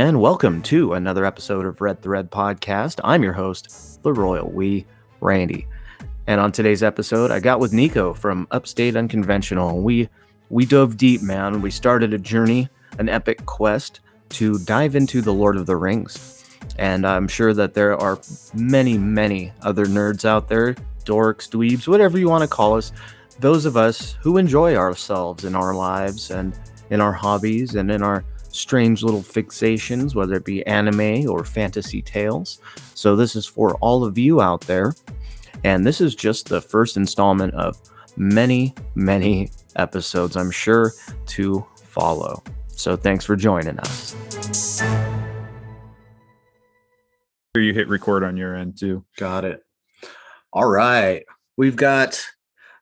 and welcome to another episode of Red Thread Podcast. I'm your host, the Royal We, Randy. And on today's episode, I got with Niko from Upstate Unconventional. We we dove deep, man. We started a journey, an epic quest to dive into the Lord of the Rings. And I'm sure that there are many, many other nerds out there, dorks, dweebs, whatever you want to call us, those of us who enjoy ourselves in our lives and in our hobbies and in our strange little fixations, whether it be anime or fantasy tales. So, this is for all of you out there. And this is just the first installment of many, many episodes, I'm sure, to follow. So, thanks for joining us. You hit record on your end too. Got it. All right. We've got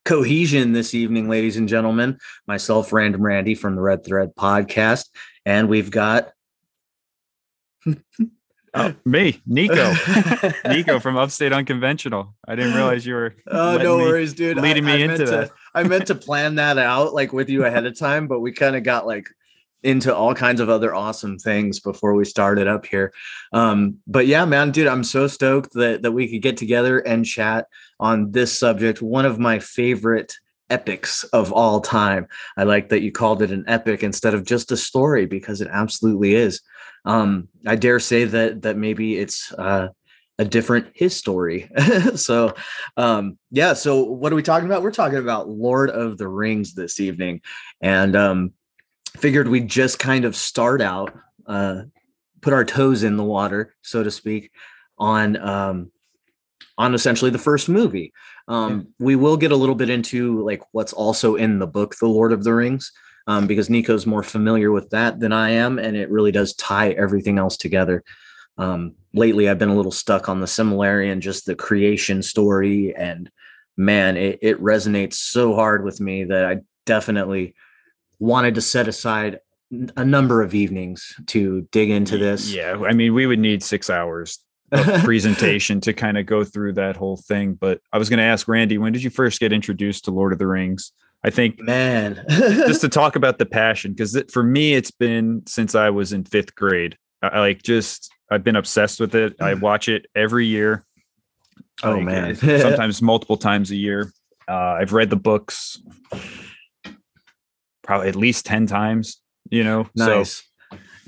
cohesion this evening, ladies and gentlemen. Myself, Random Randy from the Red Thread podcast. And we've got oh, me, Niko. Niko from Upstate Unconventional. I didn't realize you were. Oh, no worries, dude. Leading I, me I into to. I meant to plan that out like with you ahead of time, but we kind of got like into all kinds of other awesome things before we started up here. Um, but yeah, man, dude, I'm so stoked that that we could get together and chat on this subject. One of my favorite epics of all time. I like that you called it an epic instead of just a story because it absolutely is. Um, I dare say that that maybe it's uh, a different his story. so um, yeah, so what are we talking about? We're talking about Lord of the Rings this evening, and um, figured we'd just kind of start out, uh, put our toes in the water, so to speak, on um, on essentially the first movie. Um, we will get a little bit into like what's also in the book, The Lord of the Rings, um, because Niko's more familiar with that than I am, and it really does tie everything else together. Um, lately, I've been a little stuck on the similarity and just the creation story, and man, it, it resonates so hard with me that I definitely wanted to set aside a number of evenings to dig into this. Yeah, I mean, we would need six hours presentation to kind of go through that whole thing. But I was going to ask Randy, when did you first get introduced to Lord of the Rings? I think, man, just to talk about the passion, because for me, it's been since I was in fifth grade. I, like just I've been obsessed with it. I watch it every year. Oh Like, man, sometimes multiple times a year. Uh, I've read the books probably at least 10 times, you know? nice.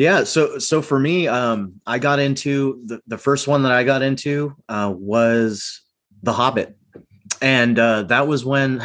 Yeah, so so for me, um, I got into the the first one that I got into uh, was The Hobbit, and uh, that was when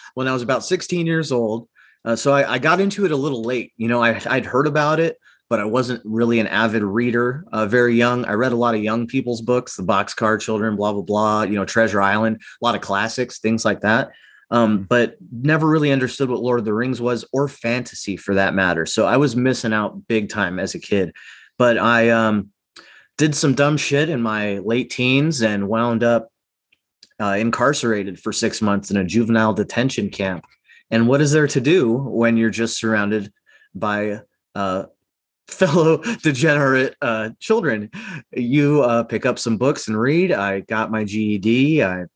when I was about 16 years old. Uh, so I, I got into it a little late. You know, I, I'd heard about it, but I wasn't really an avid reader. Uh, very young, I read a lot of young people's books, The Boxcar Children, blah blah blah. You know, Treasure Island, a lot of classics, things like that. Um, but never really understood what Lord of the Rings was, or fantasy for that matter. So I was missing out big time as a kid. But I um, did some dumb shit in my late teens and wound up uh, incarcerated for six months in a juvenile detention camp. And what is there to do when you're just surrounded by uh, fellow degenerate uh, children? You uh, pick up some books and read. I got my GED. I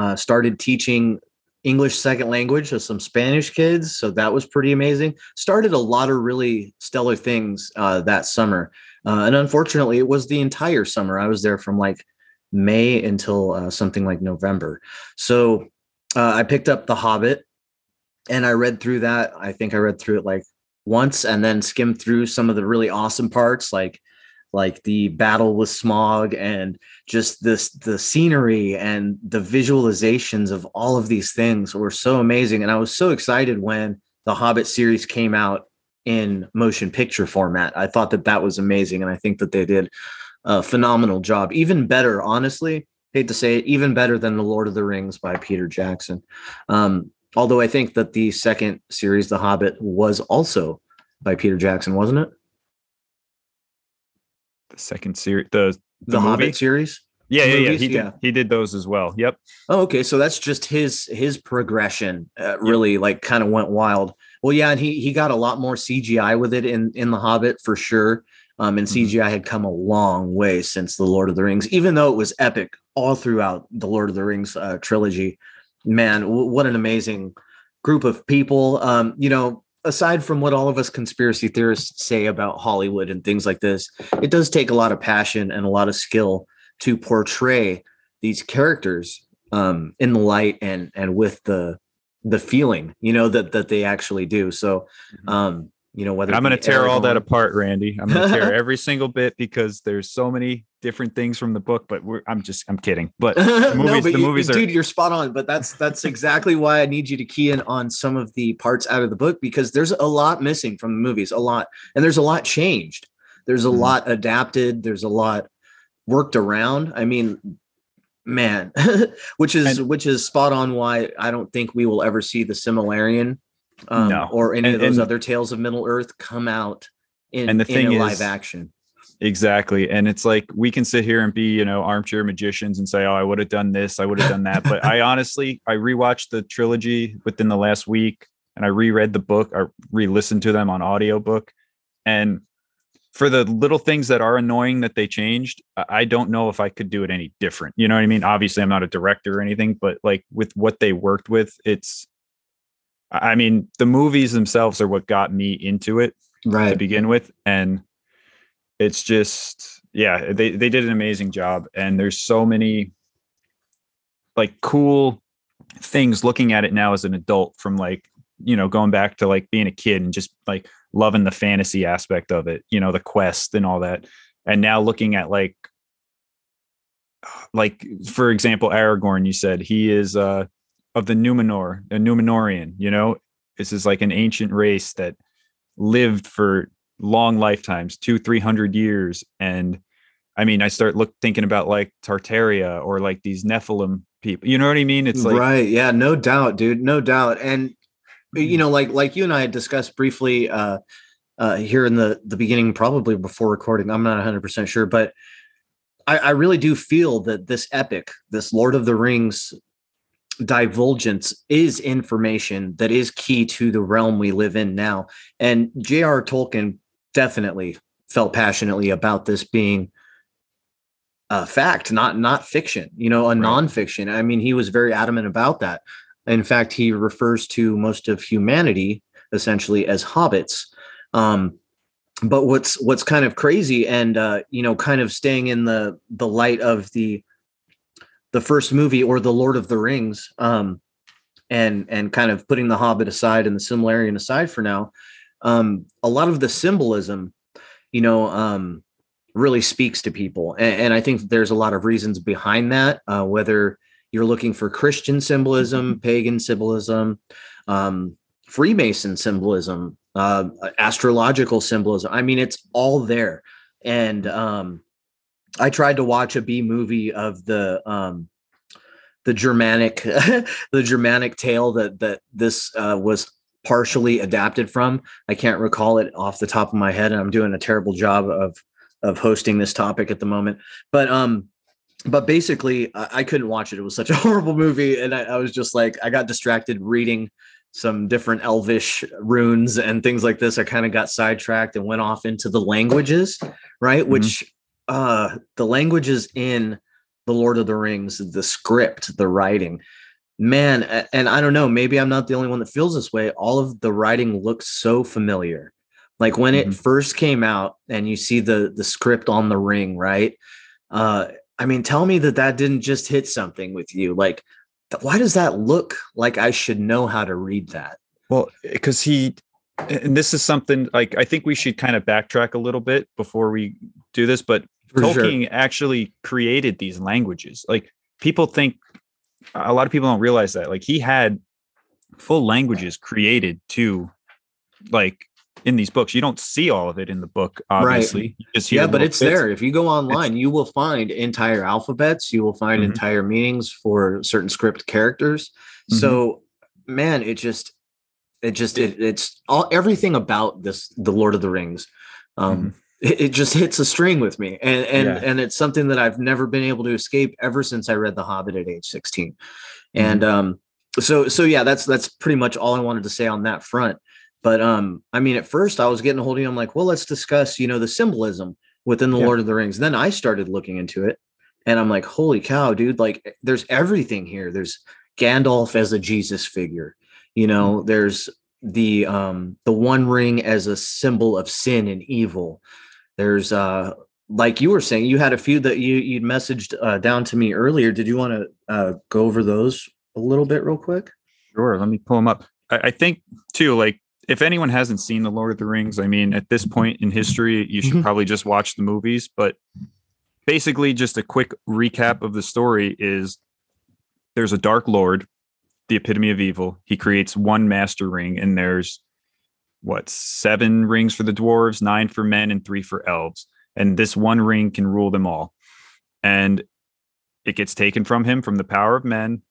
uh, started teaching English second language to some Spanish kids. So that was pretty amazing. Started a lot of really stellar things uh, that summer. Uh, and unfortunately, it was the entire summer. I was there from like May until uh, something like November. So uh, I picked up The Hobbit and I read through that. I think I read through it like once and then skimmed through some of the really awesome parts like like the battle with Smaug and just this the scenery and the visualizations of all of these things were so amazing. And i was so excited when the hobbit series came out in motion picture format. I thought that that was amazing and i think that they did a phenomenal job. Even better honestly hate to say it even better than the lord of the rings by peter jackson. Um, although i think that the second series the hobbit was also by peter jackson wasn't it The second series, the, the, the, hobbit series Yeah, yeah, yeah. He did, he did those as well. Yep. Oh, okay. So that's just his his progression. Uh, really, like, kind of went wild. Well, yeah, and he he got a lot more CGI with it in in the Hobbit for sure. Um, and Mhm. CGI had come a long way since the Lord of the Rings, even though it was epic all throughout the Lord of the Rings uh, trilogy. Man, w- what an amazing group of people. Um, you know, aside from what all of us conspiracy theorists say about Hollywood and things like this, it does take a lot of passion and a lot of skill to portray these characters um, in the light and and with the the feeling, you know, that that they actually do. So, Mm-hmm. um, you know, whether I'm going to tear all that apart, Randy. I'm going to tear every single bit because there's so many different things from the book. But we're, I'm just, I'm kidding. But the no, movies, but the you- movies are, dude, you're spot on. But that's that's exactly why I need you to key in on some of the parts out of the book because there's a lot missing from the movies, a lot, and there's a lot changed. There's a Mhm. lot adapted. There's a lot worked around. I mean, man, which is And- which is spot on. Why I don't think we will ever see the Silmarillion um, No. or any of those and- other tales of Middle Earth come out in, And the in thing a live is- action. Exactly. And it's like we can sit here and be, you know, armchair magicians and say, oh, I would have done this, I would have done that. But I honestly, I rewatched the trilogy within the last week and I reread the book, I re listened to them on audiobook. And for the little things that are annoying that they changed, I I don't know if I could do it any different. You know what I mean? Obviously, I'm not a director or anything, but like with what they worked with, it's, I mean, the movies themselves are what got me into it right. to begin with and it's just yeah they they did an amazing job and there's so many like cool things looking at it now as an adult from like you know going back to like being a kid and just like loving the fantasy aspect of it you know the quest and all that. And now looking at like like for example aragorn you said he is uh of the numenor a numenorian you know? This is like an ancient race that lived for long lifetimes, two, three hundred years. And I mean, I start look thinking about like Tartaria or like these Nephilim people. You know what I mean? It's like right yeah no doubt dude no doubt and you know like like you and i had discussed briefly uh uh here in the the beginning probably before recording i'm not 100% sure but i i really do feel that this epic this lord of the rings divulgence is information that is key to the realm we live in now and j.r tolkien definitely felt passionately about this being a fact, not not fiction, you know, a Right. nonfiction. I mean, he was very adamant about that. In fact, he refers to most of humanity essentially as hobbits. Um, but what's what's kind of crazy and uh, you know, kind of staying in the the light of the the first movie or the Lord of the Rings, um, and and kind of putting the Hobbit aside and the Silmarillion aside for now, um, a lot of the symbolism, you know, um, really speaks to people, and, and I think there's a lot of reasons behind that. Uh, whether you're looking for Christian symbolism, pagan symbolism, um, Freemason symbolism, uh, astrological symbolism. I mean, it's all there. And um, I tried to watch a B movie of the um, the Germanic the Germanic tale that that this uh, was partially adapted from. I can't recall it off the top of my head, and I'm doing a terrible job of of hosting this topic at the moment. But um, but basically, I, I couldn't watch it. It was such a horrible movie, and I, I was just like, I got distracted reading some different elvish runes and things like this. I kind of got sidetracked and went off into the languages, right? Mhm. Which uh the languages in the Lord of the Rings, the script, the writing, man, and I don't know, maybe I'm not the only one that feels this way. All of the writing looks so familiar. Like when it Mhm. first came out and you see the the script on the ring, right? Uh I mean, tell me that that didn't just hit something with you. Like why does that look like I should know how to read that? Well, because he, and this is something like I think we should kind of backtrack a little bit before we do this. But For sure. Tolkien actually created these languages. Like people think, a lot of people don't realize that. Like he had full languages created to, like in these books. You don't see all of it in the book, obviously. Just yeah, but it's bits. there. If you go online, you will find entire alphabets. You will find Mhm. entire meanings for certain script characters. Mhm. So, man, it just, it just, it, it's all everything about this, the Lord of the Rings. Um, it, it just hits a string with me, and and Mm-hmm. Yeah. and it's something that I've never been able to escape ever since I read The Hobbit at age sixteen. And Mm-hmm. um, so so yeah, that's that's pretty much all I wanted to say on that front. But um, I mean, at first I was getting a hold of you. I'm like, well, let's discuss, you know, the symbolism within the Yeah. Lord of the Rings. Then I started looking into it, and I'm like, holy cow, dude! Like, there's everything here. There's Gandalf as a Jesus figure. You know, there's the um the one ring as a symbol of sin and evil there's uh like you were saying you had a few that you you'd messaged uh, down to me earlier. Did you want to uh go over those a little bit real quick? Sure let me pull them up. I, I think too like if anyone hasn't seen the lord of the rings i mean at this point in history you should probably just watch the movies but basically just a quick recap of the story is there's a dark lord the epitome of evil. He creates one master ring and there's what seven rings for the dwarves nine for men and three for elves. And this one ring can rule them all. And it gets taken from him from the power of men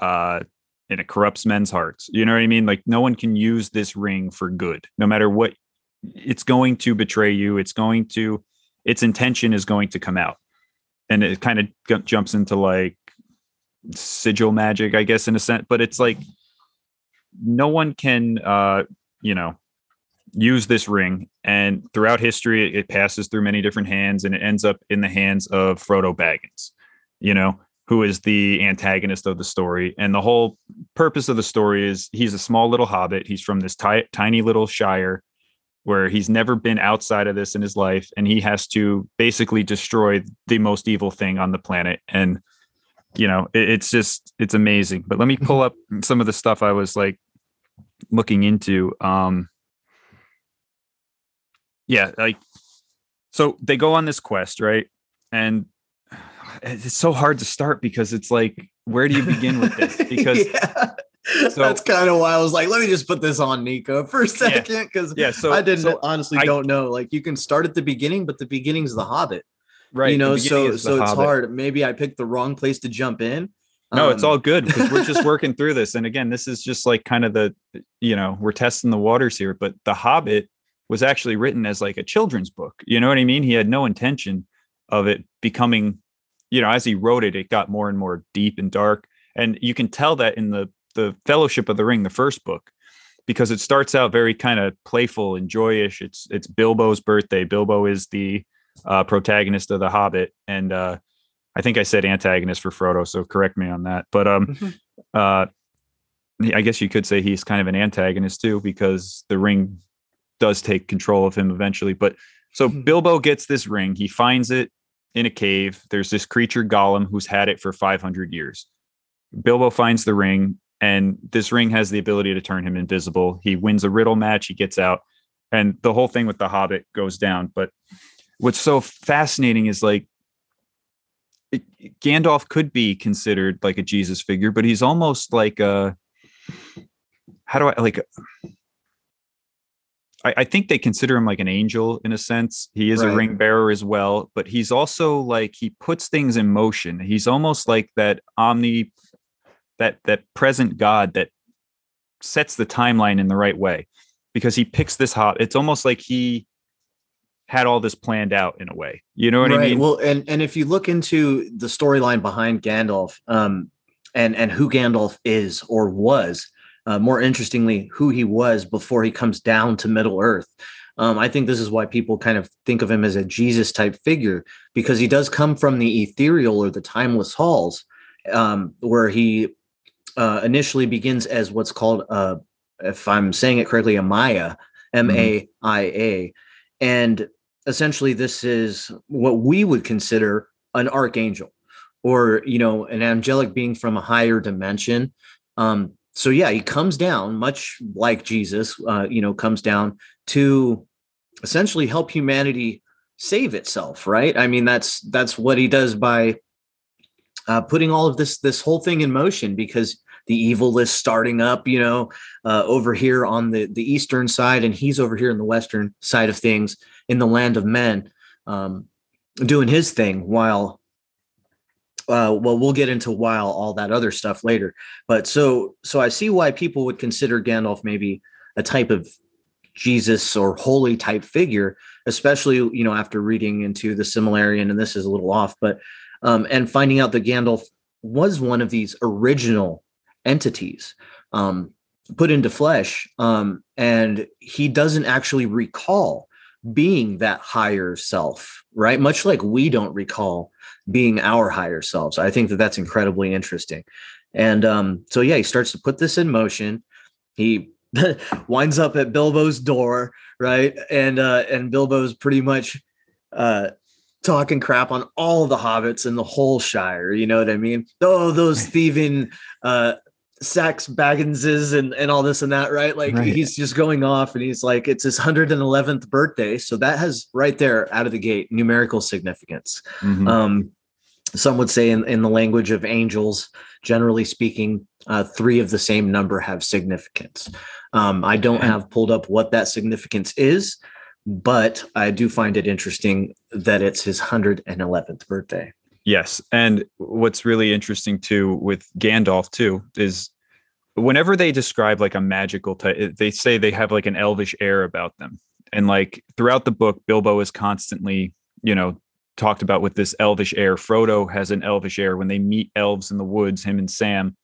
uh and it corrupts men's hearts. You know what i mean? Like no one can use this ring for good no matter what it's going to betray you. It's going to its intention is going to come out. And it kind of g- jumps into like sigil magic i guess in a sense but it's like no one can uh you know use this ring and throughout history it passes through many different hands and it ends up in the hands of frodo baggins you know who is the antagonist of the story. And the whole purpose of the story is he's a small little hobbit. He's from this ti- tiny little shire where he's never been outside of this in his life and he has to basically destroy the most evil thing on the planet. And you know it, it's just it's amazing. But let me pull up some of the stuff i was like looking into. Um yeah like so they go on this quest right and it's so hard to start because it's like where do you begin with this because yeah. so, that's kind of why I was like, let me just put this on Niko for a second because yeah, yeah, so I didn't so honestly I, don't know. Like you can start at the beginning, but the beginning's the Hobbit, right? You know, so so it's hard. Maybe I picked the wrong place to jump in. No, um, it's all good because we're just working through this. And again, this is just like kind of the, you know, we're testing the waters here. But The Hobbit was actually written as like a children's book. You know what I mean? He had no intention of it becoming, you know, as he wrote it, it got more and more deep and dark. And you can tell that in the the Fellowship of the Ring, the first book, because it starts out very kind of playful and joyous. It's it's Bilbo's birthday. Bilbo is the uh, protagonist of The Hobbit, and uh, I think I said antagonist for Frodo, so correct me on that. But um, mm-hmm. uh, I guess you could say he's kind of an antagonist too, because the ring does take control of him eventually. But so mm-hmm. Bilbo gets this ring. He finds it in a cave. There's this creature Gollum who's had it for 500 years. Bilbo finds the ring and this ring has the ability to turn him invisible. He wins a riddle match, he gets out, and the whole thing with the Hobbit goes down. But what's so fascinating is like it, Gandalf could be considered like a Jesus figure, but he's almost like a how do I like I, I think they consider him like an angel in a sense. He is right. a ring bearer as well, but he's also like he puts things in motion. He's almost like that omni that that present God that sets the timeline in the right way because he picks this hop. It's almost like he had all this planned out in a way. You know what right. I mean? Well, and and if you look into the storyline behind Gandalf, um, and and who Gandalf is or was, uh, more interestingly, who he was before he comes down to Middle Earth. Um, I think this is why people kind of think of him as a Jesus type figure because he does come from the ethereal or the timeless halls, um, where he uh, initially begins as what's called, uh, if I'm saying it correctly, a Maia, M A I A. And essentially, this is what we would consider an archangel or, you know, an angelic being from a higher dimension. Um, so, yeah, he comes down, much like Jesus, uh, you know, comes down to essentially help humanity save itself right i mean that's that's what he does by uh, putting all of this this whole thing in motion because the evil is starting up, you know, uh, over here on the the eastern side, and he's over here in the western side of things in the land of men, um, doing his thing. While, uh, well, we'll get into while all that other stuff later. But so so I see why people would consider Gandalf maybe a type of Jesus or holy type figure, especially you know after reading into the Silmarillion, and this is a little off, but um, and finding out that Gandalf was one of these original entities um, put into flesh. Um, and he doesn't actually recall being that higher self, right? Much like we don't recall being our higher selves. I think that that's incredibly interesting. And um, so, yeah, he starts to put this in motion. He winds up at Bilbo's door, right? And uh, and Bilbo's pretty much uh, talking crap on all the hobbits in the whole Shire. You know what I mean? Oh, those thieving uh, Sax Bagginses and, and all this and that, right? Like right. he's just going off and he's like, it's his 111th birthday. So that has right there out of the gate numerical significance. Mm-hmm. Um, some would say in, in the language of angels, generally speaking, uh, three of the same number have significance. Um, I don't have pulled up what that significance is, but I do find it interesting that it's his 111th birthday. Yes. And what's really interesting too with Gandalf too is whenever they describe like a magical type, eh, they say they have like an elvish air about them. And like throughout the book, Bilbo is constantly, you know, talked about with this elvish air. Frodo has an elvish air when they meet elves in the woods, him and Sam.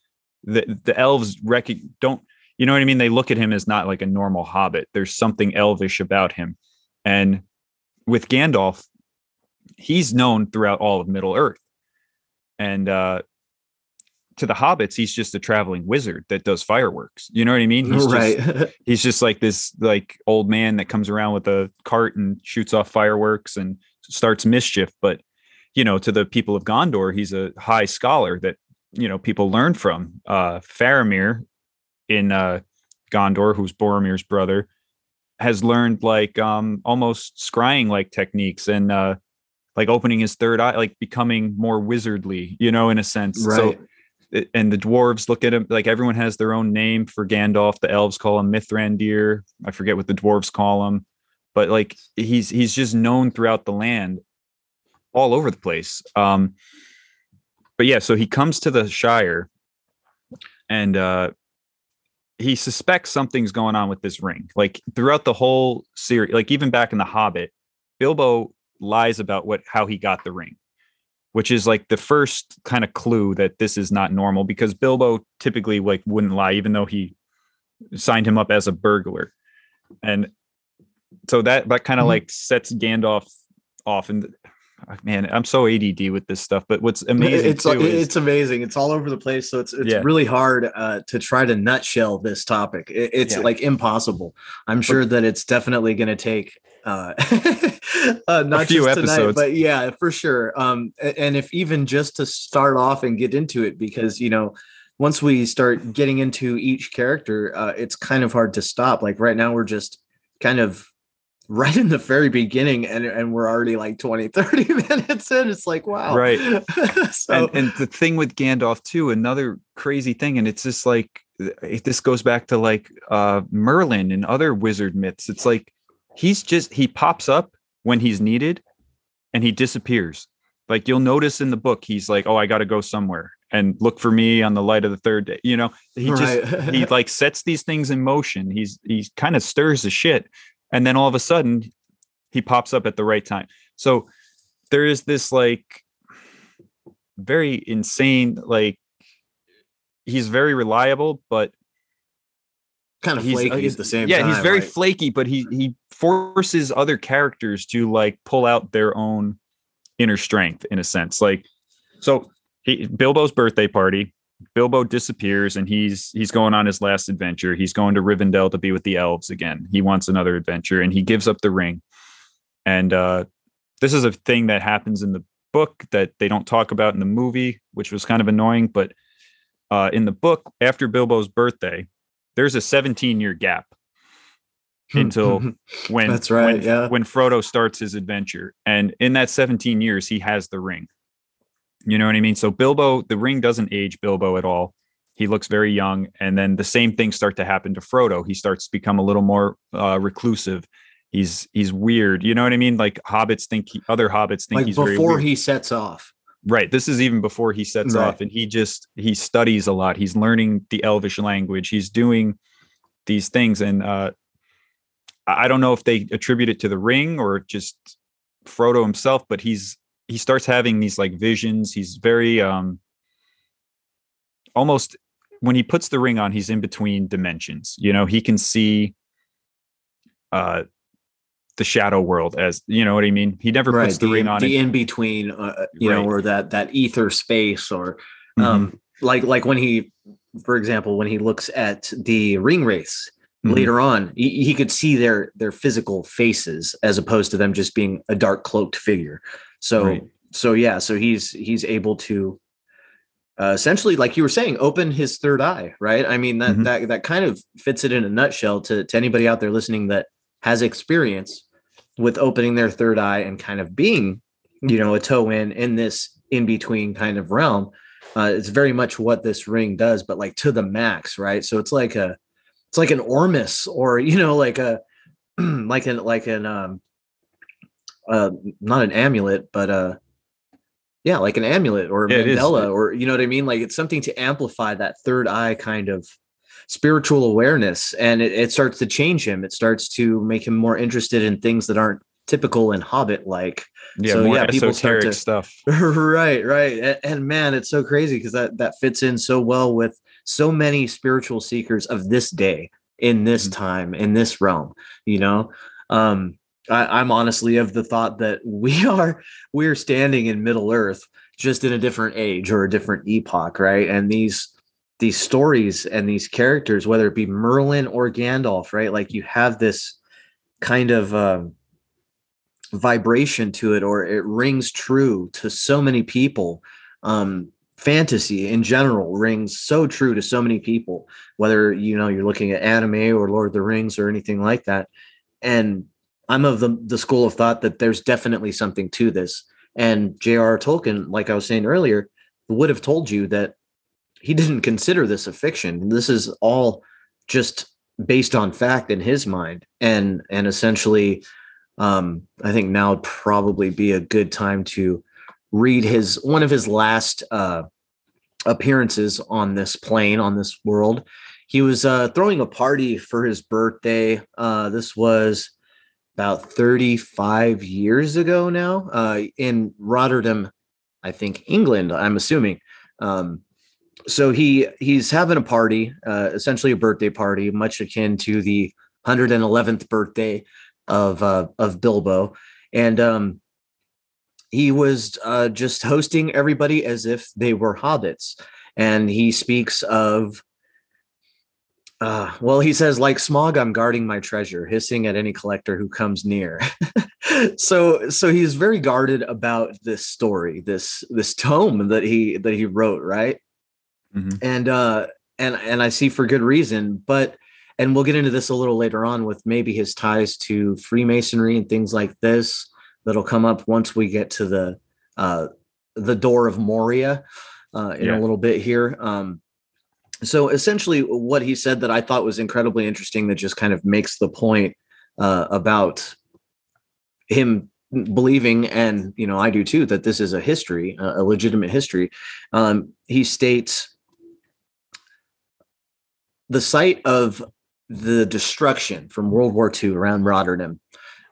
The the elves rec- don't you know what I mean? They look at him as not like a normal hobbit. There's something elvish about him. And with Gandalf, he's known throughout all of Middle Earth. And uh, to the hobbits, he's just a traveling wizard that does fireworks. You know what I mean? He's right. Just, he's just like this like old man that comes around with a cart and shoots off fireworks and starts mischief. But you know, to the people of Gondor, he's a high scholar that you know people learn from. Uh, Faramir in uh, Gondor, who's Boromir's brother, has learned like um almost scrying like techniques and uh like opening his third eye, like becoming more wizardly, you know, in a sense. Right. So, and the dwarves look at him like everyone has their own name for Gandalf. The elves call him Mithrandir. I forget what the dwarves call him, but like he's he's just known throughout the land, all over the place. Um, but yeah, so he comes to the Shire, and uh, he suspects something's going on with this ring. Like throughout the whole series, like even back in the Hobbit, Bilbo lies about what how he got the ring, which is like the first kind of clue that this is not normal because Bilbo typically like wouldn't lie, even though he signed him up as a burglar. And so that that kind of mm-hmm. like sets Gandalf off and man, I'm so ADD with this stuff. But what's amazing, it's too it's is, amazing. It's all over the place, so it's it's yeah. really hard uh, to try to nutshell this topic. It, it's yeah. like impossible. I'm sure that it's definitely going to take uh, uh, not a few just episodes. tonight, but yeah, for sure. Um, and if even just to start off and get into it, because you know, once we start getting into each character, uh, it's kind of hard to stop. Like right now, we're just kind of right in the very beginning and, and we're already like 20 30 minutes in it's like wow right so, and, and the thing with gandalf too another crazy thing and it's just like this goes back to like uh merlin and other wizard myths it's like he's just he pops up when he's needed and he disappears. Like you'll notice in the book he's like oh i gotta go somewhere and look for me on the light of the third day you know? He right. just he like sets these things in motion. He's he kind of stirs the shit and then all of a sudden he pops up at the right time. So there is this like very insane like he's very reliable but kind of flaky he's, at the same yeah time, he's very right? flaky but he he forces other characters to like pull out their own inner strength in a sense like so he bilbo's birthday party Bilbo disappears and he's he's going on his last adventure. He's going to Rivendell to be with the elves again. He wants another adventure and he gives up the ring. And uh, this is a thing that happens in the book that they don't talk about in the movie, which was kind of annoying. But uh, in the book, after Bilbo's birthday, there's a 17 year gap until when that's right when, yeah when Frodo starts his adventure and in that 17 years he has the ring you know what I mean? So Bilbo, the ring doesn't age Bilbo at all. He looks very young, and then the same things start to happen to Frodo. He starts to become a little more uh, reclusive. He's he's weird. You know what I mean? Like hobbits think he, other hobbits think like he's before he sets off. Right. This is even before he sets right. off, and he just he studies a lot. He's learning the Elvish language. He's doing these things, and uh, I don't know if they attribute it to the ring or just Frodo himself, but he's he starts having these like visions. He's very um almost when he puts the ring on, he's in between dimensions. You know, he can see uh the shadow world as you know what I mean. He never right, puts the, the ring on the in between, uh, you right. know, or that that ether space, or um, mm-hmm. like like when he, for example, when he looks at the ring wraiths Mhm. later on he, he could see their their physical faces as opposed to them just being a dark cloaked figure so Right. so yeah so he's he's able to uh, essentially like you were saying open his third eye right i mean that Mhm. that that kind of fits it in a nutshell to to anybody out there listening that has experience with opening their third eye and kind of being you know a toe in in this in between kind of realm uh, it's very much what this ring does but like to the max right? So it's like a it's like an ormus or you know like a like an like an um uh not an amulet but uh yeah like an amulet or a Yeah, mandala or you know what i mean? Like it's something to amplify that third eye kind of spiritual awareness and it, it starts to change him it starts to make him more interested in things that aren't typical and hobbit like Yeah, So, more yeah, people start esoteric to- stuff. right right and, and man it's so crazy because that that fits in so well with so many spiritual seekers of this day in this Mhm. time in this realm you know um I, i'm honestly of the thought that we are we're standing in middle earth just in a different age or a different epoch right and these these stories and these characters whether it be merlin or gandalf right? Like you have this kind of um vibration to it or it rings true to so many people. Um fantasy in general rings so true to so many people whether you know you're looking at anime or lord of the rings or anything like that. And i'm of the, the school of thought that there's definitely something to this. And j.r.r tolkien like i was saying earlier would have told you that he didn't consider this a fiction this is all just based on fact in his mind and and essentially um, I think now would probably be a good time to read his one of his last uh, appearances on this plane on this world. He was uh, throwing a party for his birthday. Uh, this was about 35 years ago now uh, in Rotterdam, I think England. I'm assuming. Um, so he he's having a party, uh, essentially a birthday party, much akin to the 111th birthday of uh, of Bilbo, and um, he was uh, just hosting everybody as if they were hobbits, and he speaks of. Uh, well, he says, like Smaug, I'm guarding my treasure, hissing at any collector who comes near. so, so he's very guarded about this story, this this tome that he that he wrote, right? Mhm. And uh, and and I see for good reason, but and we'll get into this a little later on with maybe his ties to Freemasonry and things like this that'll come up once we get to the uh, the door of Moria uh, in Yeah. a little bit here. Um, so essentially, what he said that I thought was incredibly interesting that just kind of makes the point uh, about him believing, and you know, I do too, that this is a history, a a legitimate history. Um, he states the site of the destruction from World War II around Rotterdam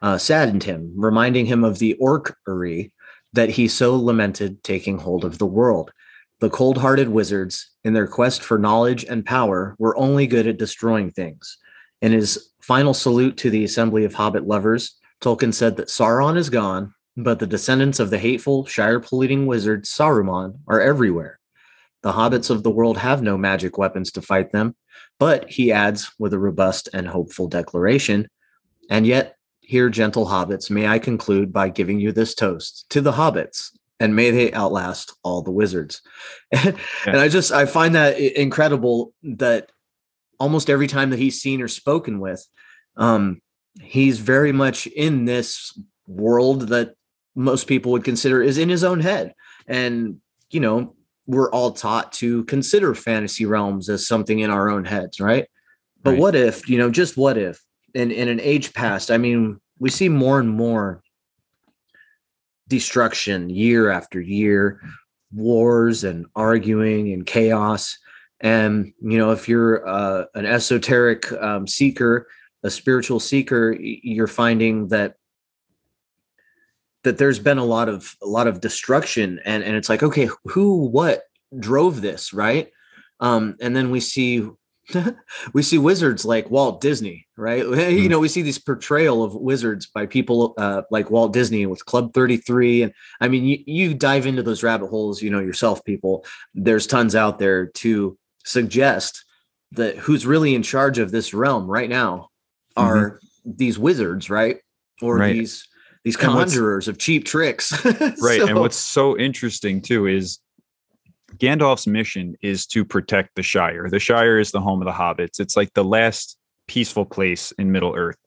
uh, saddened him, reminding him of the orcery that he so lamented taking hold of the world. The cold hearted wizards, in their quest for knowledge and power, were only good at destroying things. In his final salute to the assembly of hobbit lovers, Tolkien said that Sauron is gone, but the descendants of the hateful, shire polluting wizard Saruman are everywhere. The hobbits of the world have no magic weapons to fight them, but he adds with a robust and hopeful declaration, and yet, here, gentle hobbits, may I conclude by giving you this toast to the hobbits, and may they outlast all the wizards. and I just I find that incredible that almost every time that he's seen or spoken with, um, he's very much in this world that most people would consider is in his own head. And, you know, we're all taught to consider fantasy realms as something in our own heads, right? But Right. what if, you know, just what if in, in an age past, I mean, we see more and more destruction year after year, wars and arguing and chaos. And, you know, if you're uh, an esoteric um, seeker, a spiritual seeker, you're finding that that there's been a lot of a lot of destruction and and it's like okay who what drove this right um and then we see we see wizards like Walt Disney right you Mhm. know we see this portrayal of wizards by people uh like Walt Disney with Club 33 and I mean you, you dive into those rabbit holes you know yourself people there's tons out there to suggest that who's really in charge of this realm right now are mm-hmm. these wizards, right? Or right. these these conjurers of cheap tricks. right. So, and what's so interesting too is Gandalf's mission is to protect the Shire. The Shire is the home of the hobbits. It's like the last peaceful place in Middle Earth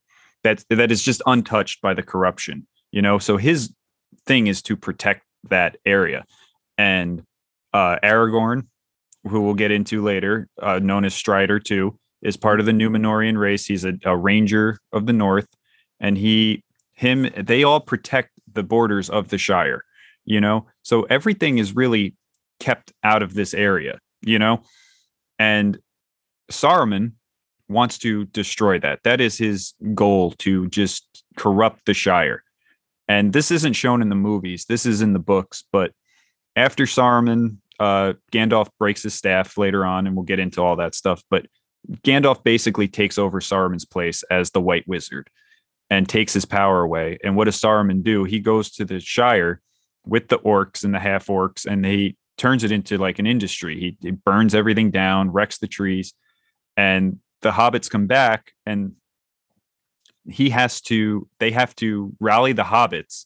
that that is just untouched by the corruption, you know. So his thing is to protect that area. And uh Aragorn, who we'll get into later, uh, known as Strider too, is part of the Numenorian race. He's a, a ranger of the North, and he him they all protect the borders of the Shire, you know. So everything is really kept out of this area, you know? And Saruman wants to destroy that. That is his goal to just corrupt the Shire. And this isn't shown in the movies, this is in the books. But after Saruman, uh, Gandalf breaks his staff later on, and we'll get into all that stuff. But Gandalf basically takes over Saruman's place as the White Wizard and takes his power away. And what does Saruman do? He goes to the Shire with the orcs and the half orcs, and he turns it into like an industry. He, he burns everything down, wrecks the trees, and the hobbits come back and he has to they have to rally the hobbits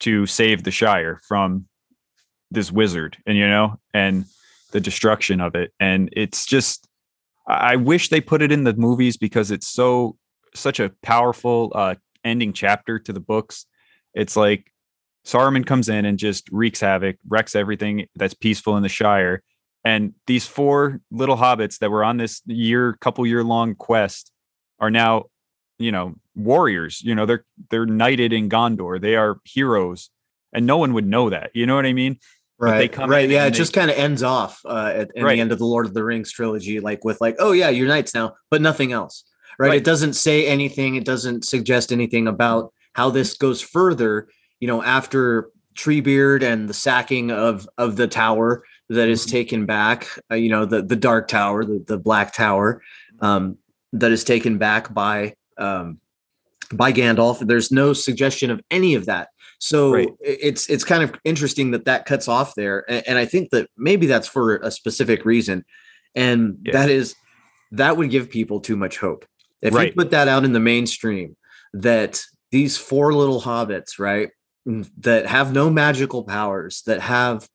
to save the shire from this wizard and you know and the destruction of it and it's just i wish they put it in the movies because it's so such a powerful uh ending chapter to the books it's like Saruman comes in and just wreaks havoc, wrecks everything that's peaceful in the Shire. And these four little hobbits that were on this year, couple year long quest are now, you know, warriors. You know, they're they're knighted in Gondor. They are heroes, and no one would know that. You know what I mean? Right. right. Yeah. It they, just kind of ends off uh, at, at right. the end of the Lord of the Rings trilogy, like with like, oh yeah, you're knights now, but nothing else. Right? right. It doesn't say anything. It doesn't suggest anything about how this goes further you know, after Treebeard and the sacking of of the tower that is mm-hmm. taken back, uh, you know, the the Dark Tower, the the Black Tower, um, that is taken back by um, by Gandalf. There's no suggestion of any of that. So right. it's it's kind of interesting that that cuts off there, and, and, I think that maybe that's for a specific reason, and yeah. that is that would give people too much hope if right. you put that out in the mainstream that these four little hobbits, right, that have no magical powers, that have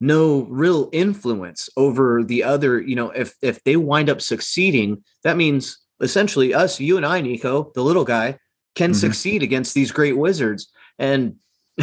no real influence over the other, you know, if if they wind up succeeding, that means essentially us, you and I, Niko, the little guy, can mm-hmm. succeed against these great wizards. And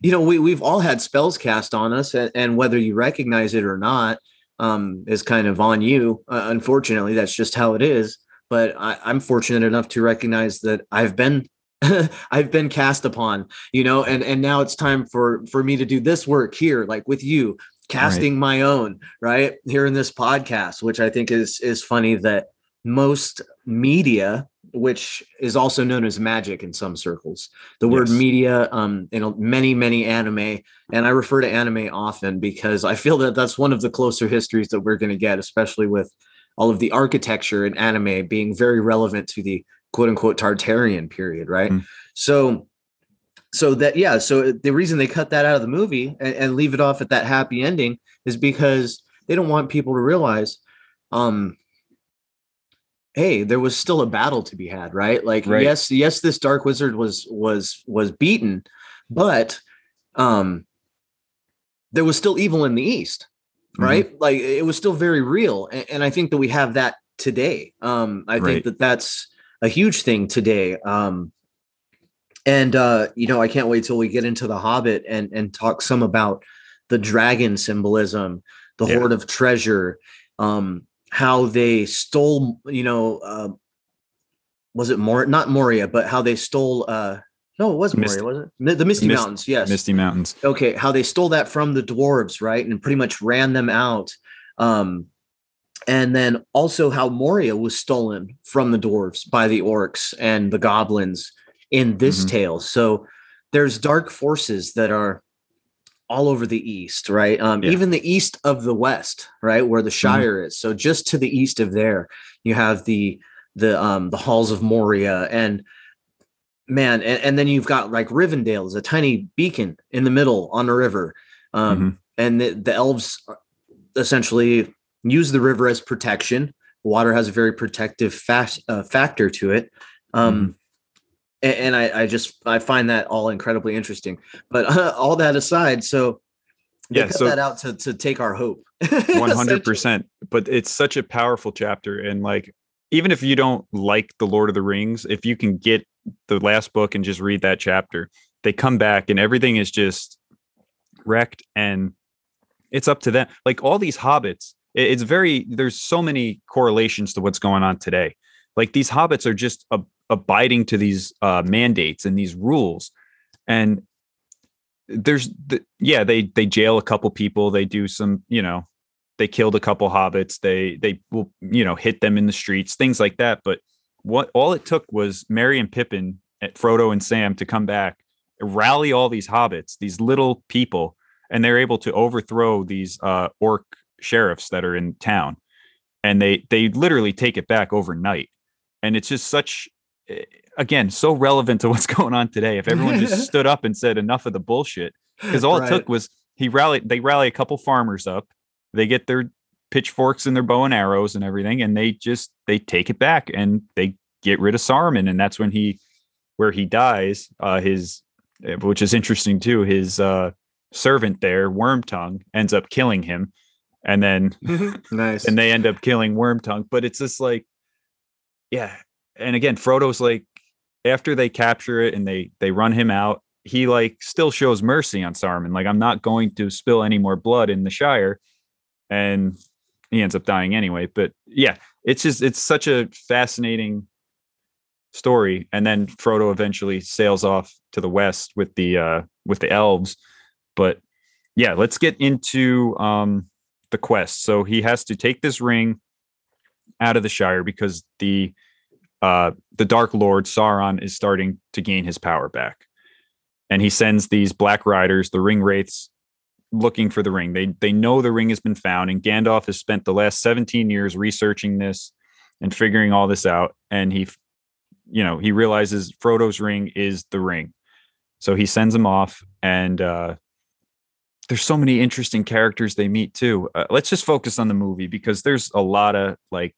you know, we we've all had spells cast on us, and, and whether you recognize it or not, um, is kind of on you. Uh, unfortunately, that's just how it is. But I, I'm fortunate enough to recognize that I've been I've been cast upon, you know, and and now it's time for for me to do this work here, like with you, casting right. my own, right here in this podcast, which I think is is funny that most media, which is also known as magic in some circles, the yes. word media, um, in many many anime, and I refer to anime often because I feel that that's one of the closer histories that we're going to get, especially with all of the architecture in anime being very relevant to the quote unquote Tartarian period, right? Mm. So, so that yeah, so the reason they cut that out of the movie and, and, leave it off at that happy ending is because they don't want people to realize, um, hey, there was still a battle to be had, right? Like, right. yes, yes, this dark wizard was was was beaten, but um, there was still evil in the east. Right? Mm-hmm. Like it was still very real, and, and, I think that we have that today. Um, I right. think that that's a huge thing today. Um, and uh, you know, I can't wait till we get into the Hobbit and and talk some about the dragon symbolism, the yeah. hoard of treasure, um, how they stole. You know, uh, was it more not Moria, but how they stole. Uh, no, it wasn't Moria, was it? The Misty Mist, Mountains, yes. Misty Mountains. Okay, how they stole that from the dwarves, right, and pretty much ran them out. Um, and then also how Moria was stolen from the dwarves by the orcs and the goblins in this mm-hmm. tale. So there's dark forces that are all over the east, right? Um, yeah. Even the east of the west, right, where the mm-hmm. Shire mm-hmm. is. So just to the east of there, you have the the um the halls of Moria and man, and, and then you've got like Rivendell is a tiny beacon in the middle on the river. Um, mm-hmm. and the, the elves essentially use the river as protection. water has a very protective fast, uh, factor to it. Um, Mhm. a- and, I, I just I find that all incredibly interesting. But uh, all that aside, so they Yeah, cut so- that out to to take our hope. One hundred percent. But it's such a powerful chapter, and like even if you don't like the Lord of the Rings, if you can get the last book and just read that chapter, they come back and everything is just wrecked, and it's up to them. Like all these hobbits, it's very there's so many correlations to what's going on today. Like these hobbits are just ab- abiding to these uh, mandates and these rules, and there's the, yeah they they jail a couple people they do some you know they killed a couple hobbits they they will you know hit them in the streets things like that but what all it took was Merry and Pippin at Frodo and Sam to come back rally all these hobbits these little people and they're able to overthrow these uh orc sheriffs that are in town. And they they literally take it back overnight. And it's just such eh, again so relevant to what's going on today. If everyone just stood up and said enough of the bullshit because all it took was he rallied they rally a couple farmers up. They get their pitchforks and their bow and arrows and everything and they just they take it back and they get rid of Saruman and that's when he where he dies uh his eh, which is interesting too his uh servant there wormtongue ends up killing him and then nice. and they end up killing Wormtongue. But it's just like, yeah. And again, Frodo's like, after they capture it and they they run him out, he like still shows mercy on Saruman. Like, I'm not going to spill any more blood in the Shire, and he ends up dying anyway. But yeah, it's just it's such a fascinating story. And then Frodo eventually sails off to the west with the uh with the elves. But yeah, let's get into um the quest. So he has to take this ring out of the Shire because the uh the Dark Lord Sauron is starting to gain his power back. And he sends these black riders, the ring wraiths, looking for the ring. They they know the ring has been found, and Gandalf has spent the last 17 years researching this and figuring all this out. And he you know, he realizes Frodo's ring is the ring. So he sends him off and uh there's so many interesting characters they meet too. Uh, let's just focus on the movie because there's a lot of like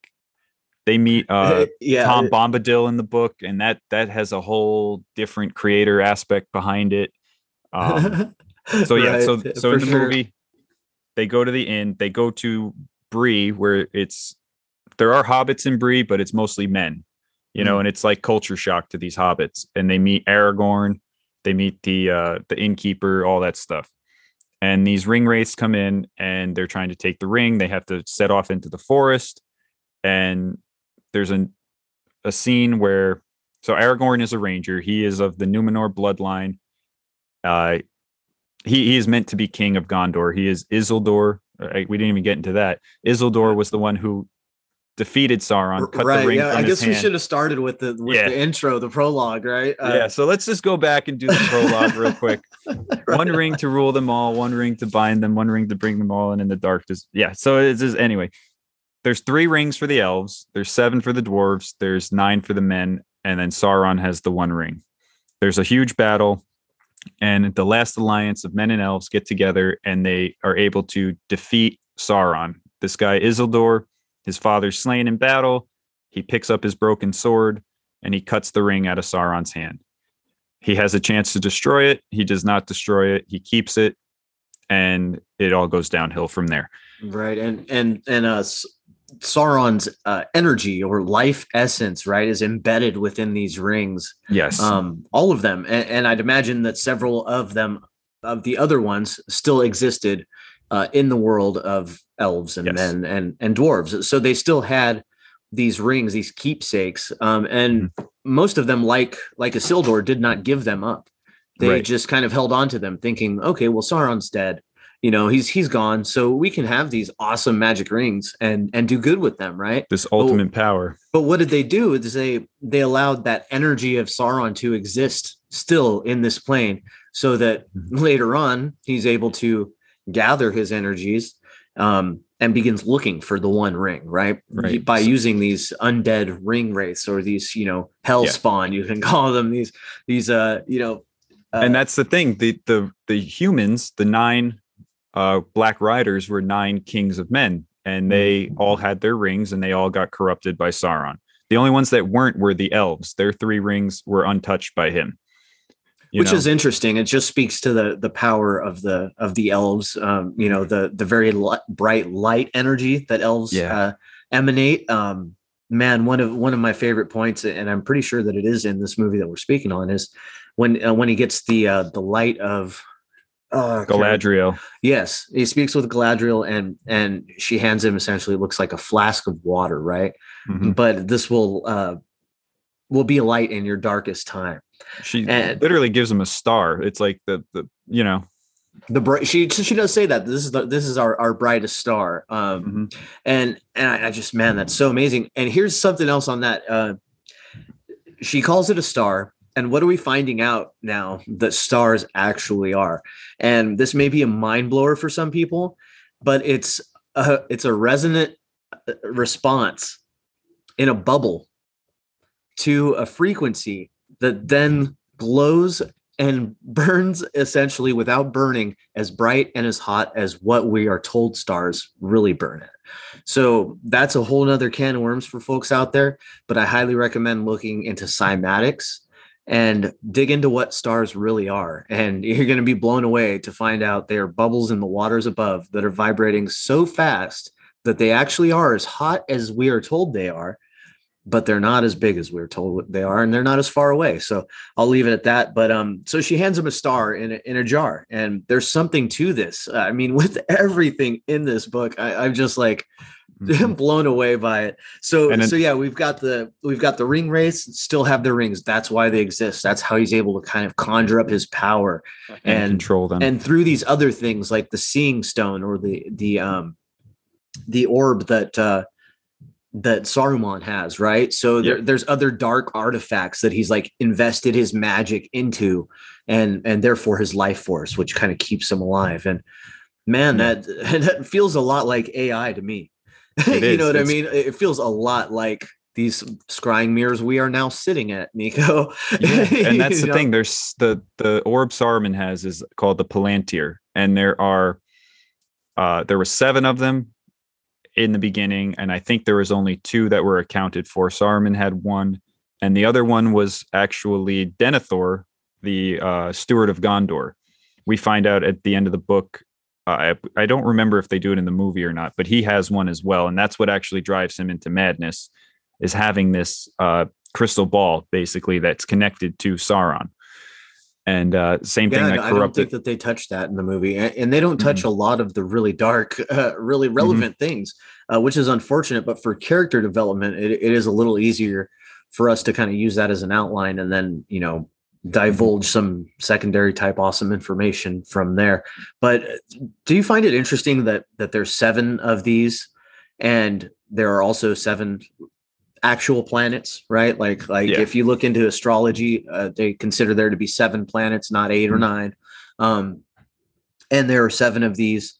they meet uh yeah. Tom Bombadil in the book and that that has a whole different creator aspect behind it. Um so yeah, so Right, so for in the sure. movie they go to the inn, they go to Bree where it's there are hobbits in Bree but it's mostly men. You know, Mm. and it's like culture shock to these hobbits and they meet Aragorn, they meet the uh the innkeeper, all that stuff and these ring wraiths come in and they're trying to take the ring they have to set off into the forest and there's an, a scene where so aragorn is a ranger he is of the numenor bloodline uh he, he is meant to be king of gondor he is isildur uh, we didn't even get into that isildur was the one who defeated sauron cut right. the ring Yeah. I guess we hand. should have started with the with Yeah. the intro, the prologue, right? Uh, yeah so let's just go back and do the prologue real quick one right. ring to rule them all, one ring to bind them, one ring to bring them all in in the dark. Just yeah. So it's just anyway. There's three rings for the elves. There's seven for the dwarves. There's nine for the men, and then Sauron has the one ring. There's a huge battle, and the last alliance of men and elves get together, and they are able to defeat Sauron. This guy Isildur, his father's slain in battle. He picks up his broken sword and he cuts the ring out of Sauron's hand. He has a chance to destroy it. He does not destroy it. He keeps it, and it all goes downhill from there. right and and and uh sauron's uh energy or life essence right is embedded within these rings Yes. um all of them and, and i'd imagine that several of them of the other ones still existed uh in the world of elves and Yes. men and and dwarves so they still had these rings these keepsakes um and Mm-hmm. most of them like like a Isildur did not give them up they Right. just kind of held on to them thinking okay well sauron's dead you know he's he's gone so we can have these awesome magic rings and and do good with them right this ultimate power. but what did they do is they they allowed that energy of sauron to exist still in this plane so that Mhm. later on he's able to gather his energies um and begins looking for the one ring right, Right. by So- using these undead ring wraiths or these you know hell Yeah. spawn you can call them these these uh you know uh, and that's the thing. The the the humans, the nine uh black riders were nine kings of men. and they all had their rings and they all got corrupted by Sauron. The only ones that weren't were the elves. Their three rings were untouched by him. You Which know? is interesting. It just speaks to the the power of the of the elves. Um, you know, the the very light, bright light energy that elves yeah. uh, emanate. Um, man, one of one of my favorite points, and I'm pretty sure that it is in this movie that we're speaking on, is when uh, when he gets the uh, the light of uh, Galadriel. Yes, he speaks with Galadriel, and and she hands him essentially looks like a flask of water, right? Mm-hmm. But this will uh, will be a light in your darkest time. She and, literally gives him a star. It's like the the you know the bright she she does say that this is the this is our our brightest star um mm-hmm. and and I, I, just man that's so amazing and here's something else on that uh she calls it a star and what are we finding out now that stars actually are and this may be a mind blower for some people but it's a it's a resonant uh, response in a bubble to a frequency that then glows and burns essentially without burning as bright and as hot as what we are told stars really burn at. So that's a whole nother can of worms for folks out there. But I highly recommend looking into cymatics and dig into what stars really are. And you're going to be blown away to find out they are bubbles in the waters above that are vibrating so fast that they actually are as hot as we are told they are but they're not as big as we are told they are, and they're not as far away. So I'll leave it at that. But um, so she hands him a star in a, in a jar, and there's something to this. I mean, with everything in this book, I, I'm just like mm-hmm. blown away by it. So then, so yeah, we've got the we've got the ring wraiths, still have the rings. That's why they exist. That's how he's able to kind of conjure up his power and, and control them. And through these other things like the seeing stone or the the um the orb that uh that Saruman has, right? So there, there's other dark artifacts that he's like invested his magic into, and and therefore his life force, which kind of keeps him alive. And man, that that feels a lot like AI to me. you know what it's, I mean? It feels a lot like these scrying mirrors we are now sitting at, Niko. yeah, and that's the know? thing. There's the the orb Saruman has is called the Palantir, and there are uh there were seven of them in the beginning, and I think there was only two that were accounted for. Saruman had one, and the other one was actually Denethor, the uh, steward of Gondor. We find out at the end of the book. I, I don't remember if they do it in the movie or not, but he has one as well, and that's what actually drives him into madness, is having this uh, crystal ball basically that's connected to Sauron. And uh, same thing. Yeah, I don't think that they touch that in the movie, and, and they don't touch mm-hmm. a lot of the really dark, uh, really mm-hmm. relevant mm-hmm. things, uh, which is unfortunate. But for character development, it, it is a little easier for us to kind of use that as an outline, and then you know. Divulge some secondary type awesome information from there. But do you find it interesting that that there's seven of these, and there are also seven actual planets, right? Like like yeah. if you look into astrology, uh, they consider there to be seven planets, not 8 mm-hmm. or nine. Um, and there are seven of these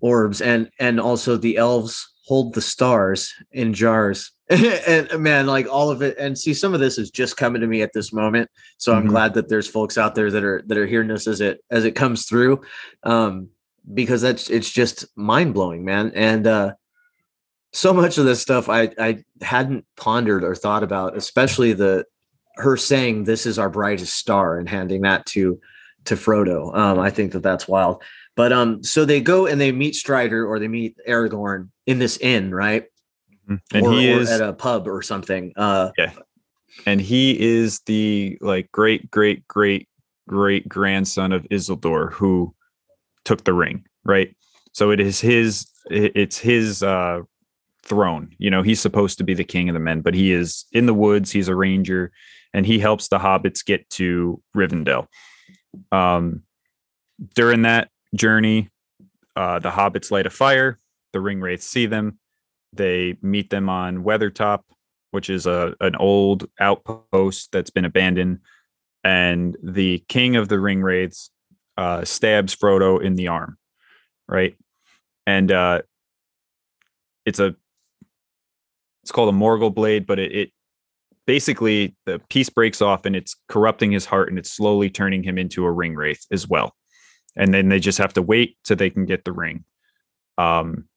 orbs, and and also the elves hold the stars in jars. and man, like all of it, and see, some of this is just coming to me at this moment. So mm-hmm. I'm glad that there's folks out there that are that are hearing this as it as it comes through. Um, because that's it's just mind blowing, man. And uh so much of this stuff I I hadn't pondered or thought about, especially the her saying this is our brightest star and handing that to to Frodo. Um, I think that that's wild. But um, so they go and they meet Strider or they meet Aragorn in this inn, right? Mm-hmm. And or, he is at a pub or something. Uh, yeah. And he is the like great great great great grandson of Isildur who took the ring, right? So it is his it's his uh throne. You know, he's supposed to be the king of the men, but he is in the woods. He's a ranger, and he helps the hobbits get to Rivendell. Um, during that journey, uh, the hobbits light a fire. The ring wraiths see them. They meet them on Weathertop, which is a an old outpost that's been abandoned. And the king of the ring wraiths uh, stabs Frodo in the arm, right? And uh, it's a it's called a Morgul blade, but it, it basically the piece breaks off and it's corrupting his heart and it's slowly turning him into a ring wraith as well. And then they just have to wait till they can get the ring. Um,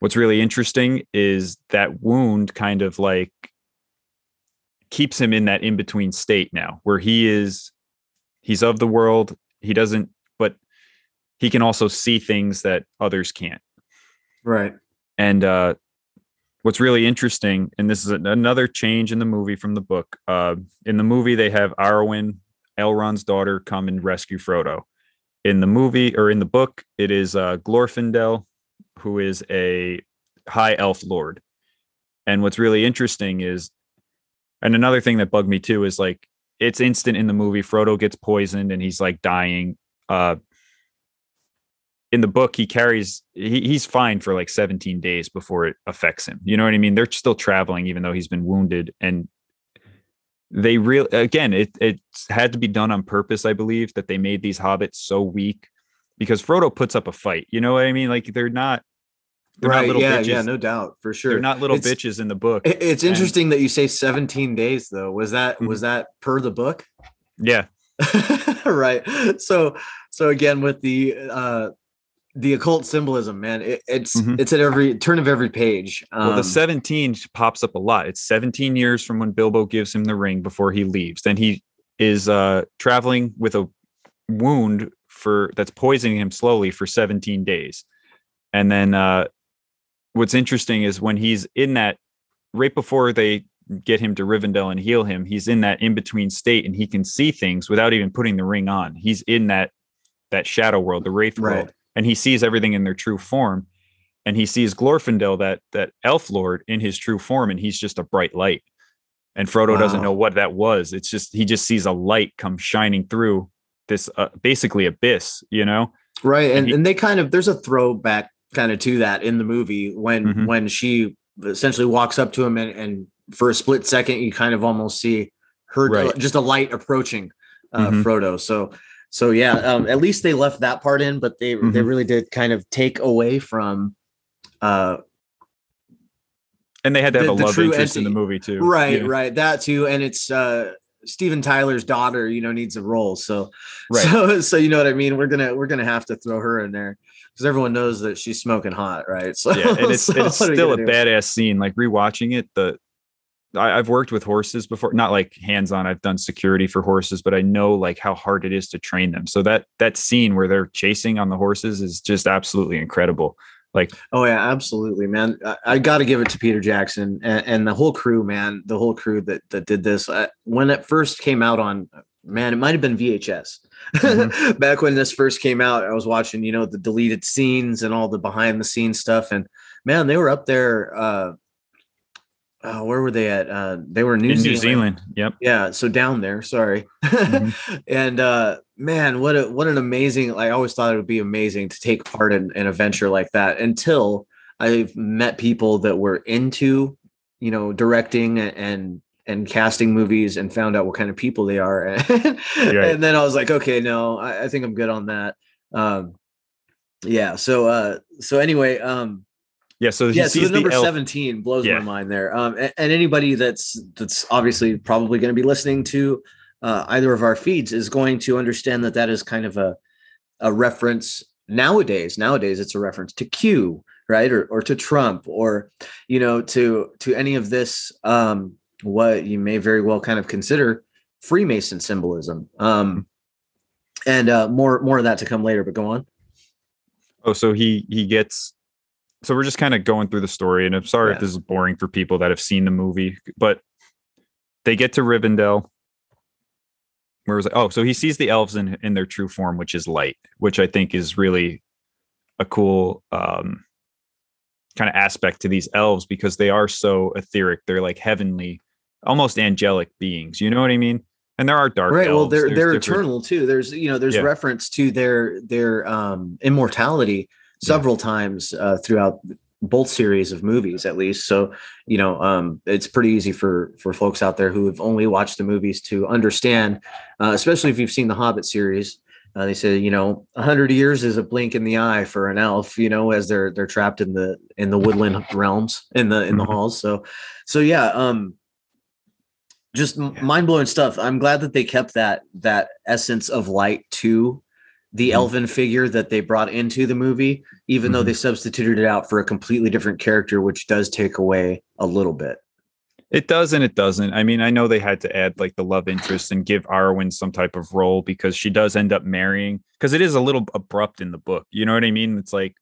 what's really interesting is that wound kind of like keeps him in that in between state now where he is he's of the world he doesn't but he can also see things that others can't. Right. And uh what's really interesting and this is another change in the movie from the book uh in the movie they have arwen elrond's daughter come and rescue frodo. In the movie or in the book it is uh glorfindel who is a high elf lord and what's really interesting is and another thing that bugged me too is like it's instant in the movie. Frodo gets poisoned and he's like dying. Uh, in the book, he carries he, he's fine for like 17 days before it affects him. You know what I mean? They're still traveling even though he's been wounded, and they real again it it had to be done on purpose. I believe that they made these hobbits so weak because Frodo puts up a fight. You know what I mean? Like they're not they're right. yeah. Bitches. Yeah. No doubt. For sure. They're not little it's, bitches in the book. It's and, interesting that you say 17 days though. Was that, mm-hmm. was that per the book? Yeah. right. So, so again, with the, uh, the occult symbolism, man, it, it's mm-hmm. it's at every turn of every page. Um, well, the 17 pops up a lot. It's 17 years from when Bilbo gives him the ring before he leaves. Then he is uh traveling with a wound for that's poisoning him slowly for 17 days. And then uh what's interesting is when he's in that right before they get him to Rivendell and heal him, he's in that in between state and he can see things without even putting the ring on. He's in that that shadow world, the wraith right. world, and he sees everything in their true form. And he sees Glorfindel, that that elf lord, in his true form, and he's just a bright light. And Frodo wow. doesn't know what that was. It's just he just sees a light come shining through this uh, basically abyss, you know. Right, and and, he, and they kind of there's a throwback kind of to that in the movie when mm-hmm. when she essentially walks up to him and, and, for a split second you kind of almost see her right. just a light approaching uh, mm-hmm. Frodo. So so yeah, um, at least they left that part in, but they mm-hmm. they really did kind of take away from uh and they had to have the, a love interest entity. in the movie too. Right, yeah. right. That too. And it's uh Steven Tyler's daughter, you know, needs a role. So right. so so you know what I mean? We're gonna we're gonna have to throw her in there because everyone knows that she's smoking hot, right? So yeah, and it's, so it's still a do? badass scene. Like rewatching it, the I, have worked with horses before, not like hands on. I've done security for horses, but I know like how hard it is to train them. So that that scene where they're chasing on the horses is just absolutely incredible. Like, oh yeah, absolutely, man. I, I got to give it to Peter Jackson and, and, the whole crew, man. The whole crew that that did this. I, when it first came out on, man, it might have been VHS Mm-hmm. Back when this first came out, I was watching, you know, the deleted scenes and all the behind the scenes stuff. And man, they were up there. Uh, uh, where were they at? Uh, they were New, in Zealand. New Zealand. Yep. Yeah. So down there. Sorry. Mm-hmm. and uh, man, what a what an amazing! Like, I always thought it would be amazing to take part in, in a venture like that. Until I've met people that were into, you know, directing and and casting movies and found out what kind of people they are. and, right. then I was like, okay, no, I, I, think I'm good on that. Um, yeah. So, uh, so anyway, um, yeah. So yeah. So the number the 17 blows yeah. my mind there. Um, and, and, anybody that's, that's obviously probably going to be listening to, uh, either of our feeds is going to understand that that is kind of a, a reference nowadays. Nowadays, it's a reference to Q, right? Or, or to Trump or, you know, to, to any of this, um, what you may very well kind of consider Freemason symbolism. Um, and uh, more more of that to come later. But go on. Oh, so he he gets. So we're just kind of going through the story, and I'm sorry yeah. if this is boring for people that have seen the movie, but they get to Rivendell. Where was it? Oh, so he sees the elves in in their true form, which is light, which I think is really a cool um, kind of aspect to these elves because they are so etheric. They're like heavenly almost angelic beings. You know what I mean? And there are dark. Right. Elves. Well, they're they're eternal too. There's you know there's yeah. reference to their their um, immortality several yeah. times uh, throughout both series of movies at least so you know um, it's pretty easy for for folks out there who have only watched the movies to understand uh, especially if you've seen the hobbit series uh, they say you know 100 years is a blink in the eye for an elf you know as they're they're trapped in the in the woodland realms in the in the mm-hmm. halls so so yeah um just yeah. mind blowing stuff. I'm glad that they kept that that essence of light to the Mhm. elven figure that they brought into the movie, even though Mhm. they substituted it out for a completely different character, which does take away a little bit. It does and it doesn't. I mean, I know they had to add like the love interest and give Arwen some type of role because she does end up marrying because it is a little abrupt in the book. You know what I mean? It's like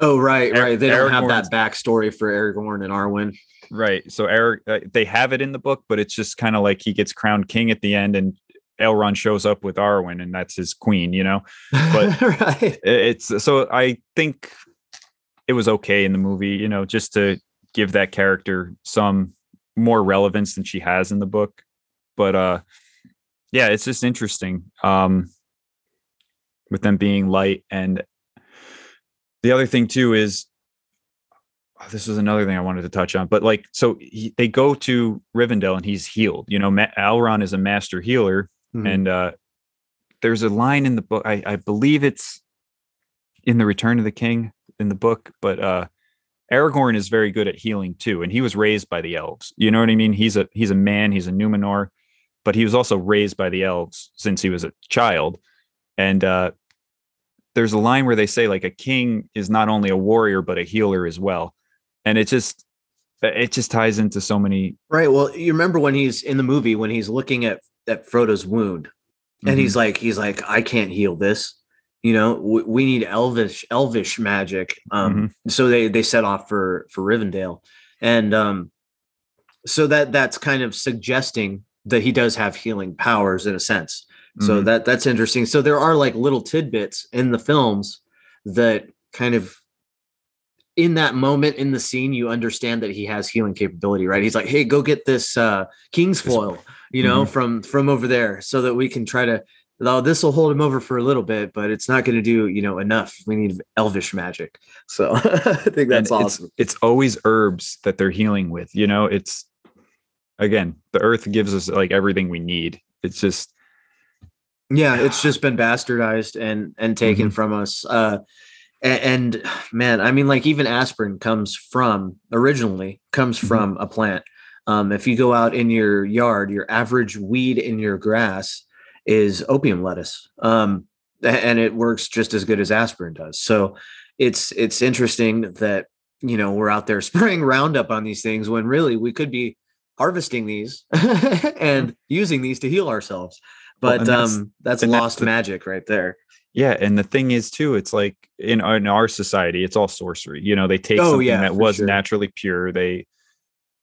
Oh, right, right. They don't have that backstory for Aragorn and Arwen. right. So Eric, uh, they have it in the book, but it's just kind of like he gets crowned king at the end, and Elrond shows up with Arwen, and that's his queen. You know, But- right. It's so I think it was okay in the movie. You know, just to give that character some more relevance than she has in the book. But uh, yeah, it's just interesting. Um, with them being light and the other thing too is oh, this is another thing I wanted to touch on, but like, so he, they go to Rivendell and he's healed. You know, Ma- Elrond is a master healer, Mhm. and uh, there's a line in the book. I, I believe it's in the Return of the King in the book, but uh, Aragorn is very good at healing too, and he was raised by the elves. You know what I mean? He's a he's a man. He's a Numenor, but he was also raised by the elves since he was a child, and uh, there's a line where they say like a king is not only a warrior but a healer as well and it just it just ties into so many Right. Well, you remember when he's in the movie when he's looking at at Frodo's wound, and he's like, he's like, I can't heal this. You know, we, we need elvish elvish magic. Um, so they they set off for for Rivendell, and um, so that that's kind of suggesting that he does have healing powers in a sense. So Mhm. that that's interesting. So there are like little tidbits in the films that kind of in that moment in the scene you understand that he has healing capability, right? He's like, "Hey, go get this uh king's foil, you know, Mhm. from from over there so that we can try to though this will hold him over for a little bit, but it's not going to do, you know, enough. We need elvish magic." So I think that's And awesome. it's, it's always herbs that they're healing with you know it's again the earth gives us like everything we need it's just Yeah, it's just been bastardized and and taken from us. Uh a- and, man, I mean like even aspirin comes from originally comes Mhm. from a plant. Um if you go out in your yard, your average weed in your grass is opium lettuce. Um and it works just as good as aspirin does. So it's it's interesting that you know we're out there spraying roundup on these things when really we could be harvesting these and using these to heal ourselves but and that's- um that's that's lost the- magic right there yeah and the thing is too it's like in, in our society it's all sorcery you know they take Oh, something yeah, that was sure. naturally pure they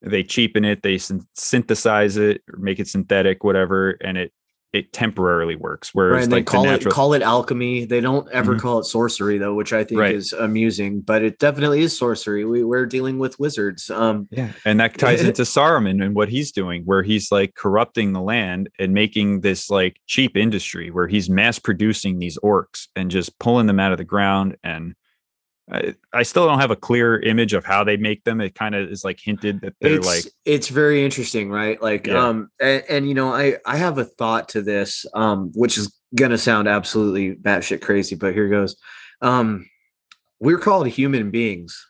they cheapen it they synthesize it or make it synthetic whatever and it it temporarily works right whereas and they like the call it call it alchemy they don't ever Mhm. call it sorcery though which i think Right. is amusing but it definitely is sorcery we, we're dealing with wizards um Yeah, and that ties into Saruman and what he's doing, where he's like corrupting the land and making this like cheap industry where he's mass producing these orcs and just pulling them out of the ground. And I, I still don't have a clear image of how they make them. It kind of is like hinted that they're it's like, it's very interesting right like Yeah. um and, and you know i i have a thought to this um which is gonna sound absolutely batshit crazy but here goes um we're called human beings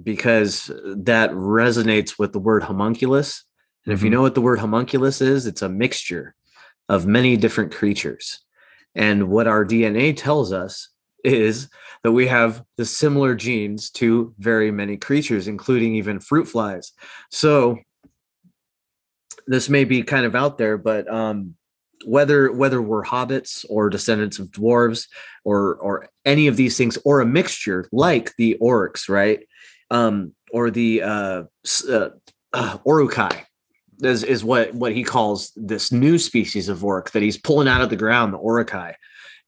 because that resonates with the word homunculus and if you Mhm. know what the word homunculus is it's a mixture of many different creatures and what our dna tells us is that we have the similar genes to very many creatures, including even fruit flies. So this may be kind of out there, but um, whether whether we're hobbits or descendants of dwarves or or any of these things or a mixture like the orcs, right? Um, or the uh, uh, uh, Uruk-hai is, is what what he calls this new species of orc that he's pulling out of the ground, the Uruk-hai.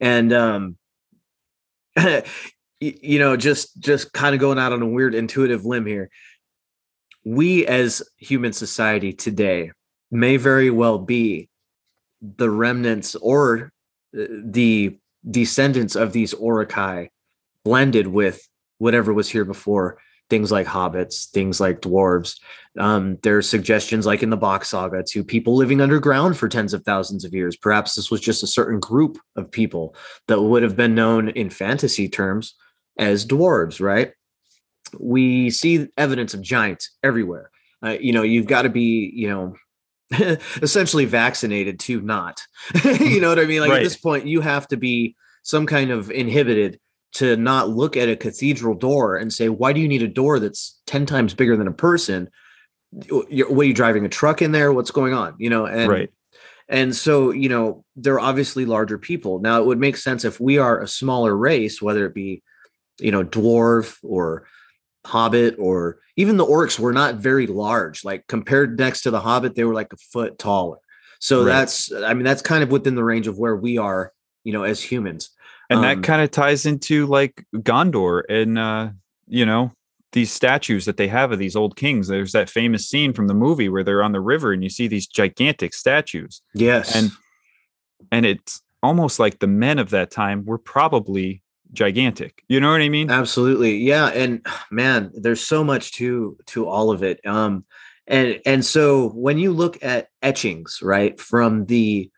And um, you know just just kind of going out on a weird intuitive limb here. We as human society today may very well be the remnants or uh, the descendants of these Uruk-hai blended with whatever was here before things like hobbits things like dwarves um, there's suggestions like in the box saga to people living underground for tens of thousands of years perhaps this was just a certain group of people that would have been known in fantasy terms as dwarves, right? We see evidence of giants everywhere. Uh, you know, you've got to be, you know, essentially vaccinated to not. you know what I mean? Like at this point, you have to be some kind of inhibited to not look at a cathedral door and say, why do you need a door that's 10 times bigger than a person? What are you driving a truck in there? What's going on? You know, and right. And so, you know, they're obviously larger people. Now, it would make sense if we are a smaller race, whether it be, you know, dwarf or hobbit or even the orcs were not very large. Like compared next to the hobbit, they were like a foot taller. So right. that's, I mean, that's kind of within the range of where we are, you know, as humans. And um, that kind of ties into like Gondor and, uh, you know, these statues that they have of these old kings. There's that famous scene from the movie where they're on the river and you see these gigantic statues. Yes. And and it's almost like the men of that time were probably gigantic. You know what I mean? Absolutely. Yeah, and man, there's so much to to all of it. Um and and so when you look at etchings, right, from the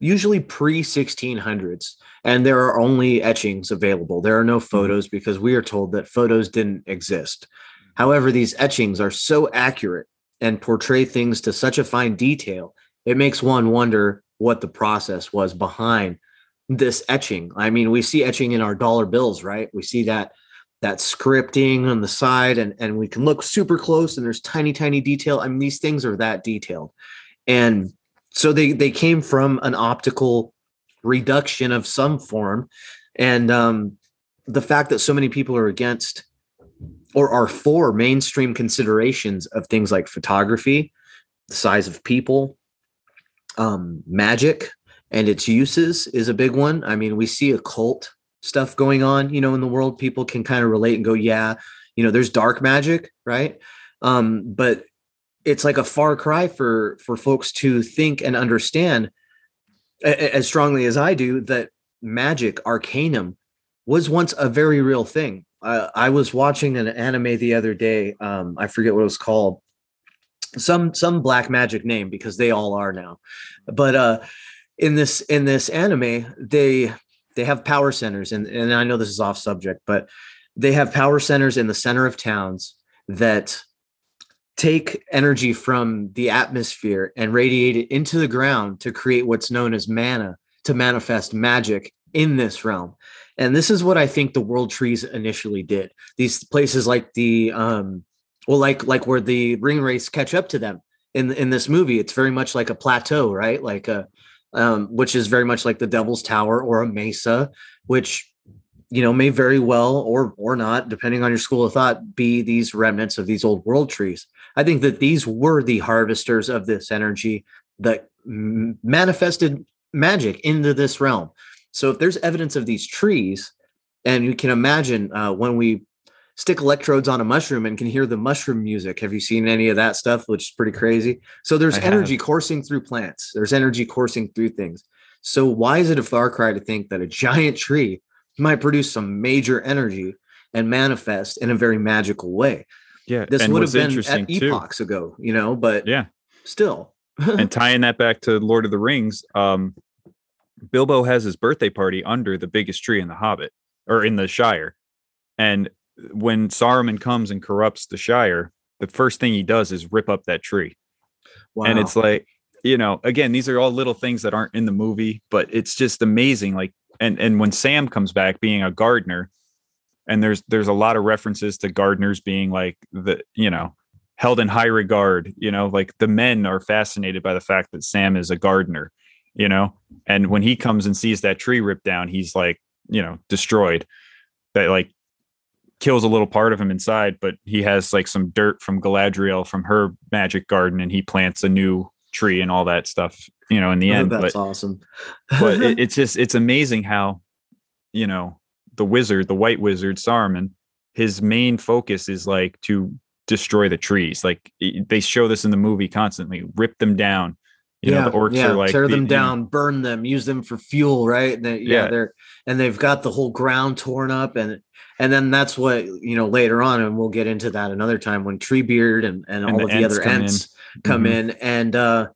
usually pre 1600s and there are only etchings available. There are no mm-hmm. photos because we are told that photos didn't exist. However these etchings are so accurate and portray things to such a fine detail it makes one wonder what the process was behind this etching. I mean we see etching in our dollar bills right? We see that that scripting on the side and and we can look super close and there's tiny tiny detail. I mean these things are that detailed. And so they they came from an optical reduction of some form. And um, the fact that so many people are against or are for mainstream considerations of things like photography the size of people um, magic and its uses is a big one. I mean we see occult stuff going on you know in the world. People can kind of relate and go yeah you know there's dark magic right? Um, but it's like a far cry for for folks to think and understand as strongly as I do that magic arcanum was once a very real thing. I was watching an anime the other day. Um, I forget what it was called. Some some black magic name because they all are now. But uh, in this in this anime, they they have power centers, and and I know this is off subject, but they have power centers in the center of towns that take energy from the atmosphere and radiate it into the ground to create what's known as mana to manifest magic in this realm. And this is what i think the world trees initially did. These places like the um well like like where the ring wraiths catch up to them in in this movie. It's very much like a plateau right? Like a um which is very much like the devil's tower or a mesa which you know may very well or or not depending on your school of thought be these remnants of these old world trees I think that these were the harvesters of this energy that manifested magic into this realm. So if there's evidence of these trees, and you can imagine uh, when we stick electrodes on a mushroom and can hear the mushroom music. Have you seen any of that stuff? Which is pretty crazy. So there's I energy have. coursing through plants. There's energy coursing through things. So why is it a far cry to think that a giant tree might produce some major energy and manifest in a very magical way? Yeah, this would have been at epochs too, ago, you know, but yeah, still. and tying that back to Lord of the Rings, um, Bilbo has his birthday party under the biggest tree in the Hobbit or in the Shire, and when Saruman comes and corrupts the Shire, the first thing he does is rip up that tree. Wow. And it's like, you know, again, these are all little things that aren't in the movie, but it's just amazing. Like, and and when Sam comes back being a gardener, and there's there's a lot of references to gardeners being like the you know held in high regard you know like the men are fascinated by the fact that sam is a gardener you know? And when he comes and sees that tree ripped down he's like you know destroyed. That like kills a little part of him inside but he has like some dirt from galadriel from her magic garden and he plants a new tree and all that stuff you know in the oh, end that's but, awesome. but it, it's just it's amazing how you know the wizard, the white wizard, Saruman, his main focus is like to destroy the trees. Like they show this in the movie constantly, rip them down. You yeah, know, the orcs yeah, are like tear them the, down, burn them, use them for fuel, right? And they, yeah, yeah, they're and they've got the whole ground torn up, and and then that's what you know later on, and we'll get into that another time when Treebeard and and, and all the of the other come Ents in. come mm-hmm. in, and uh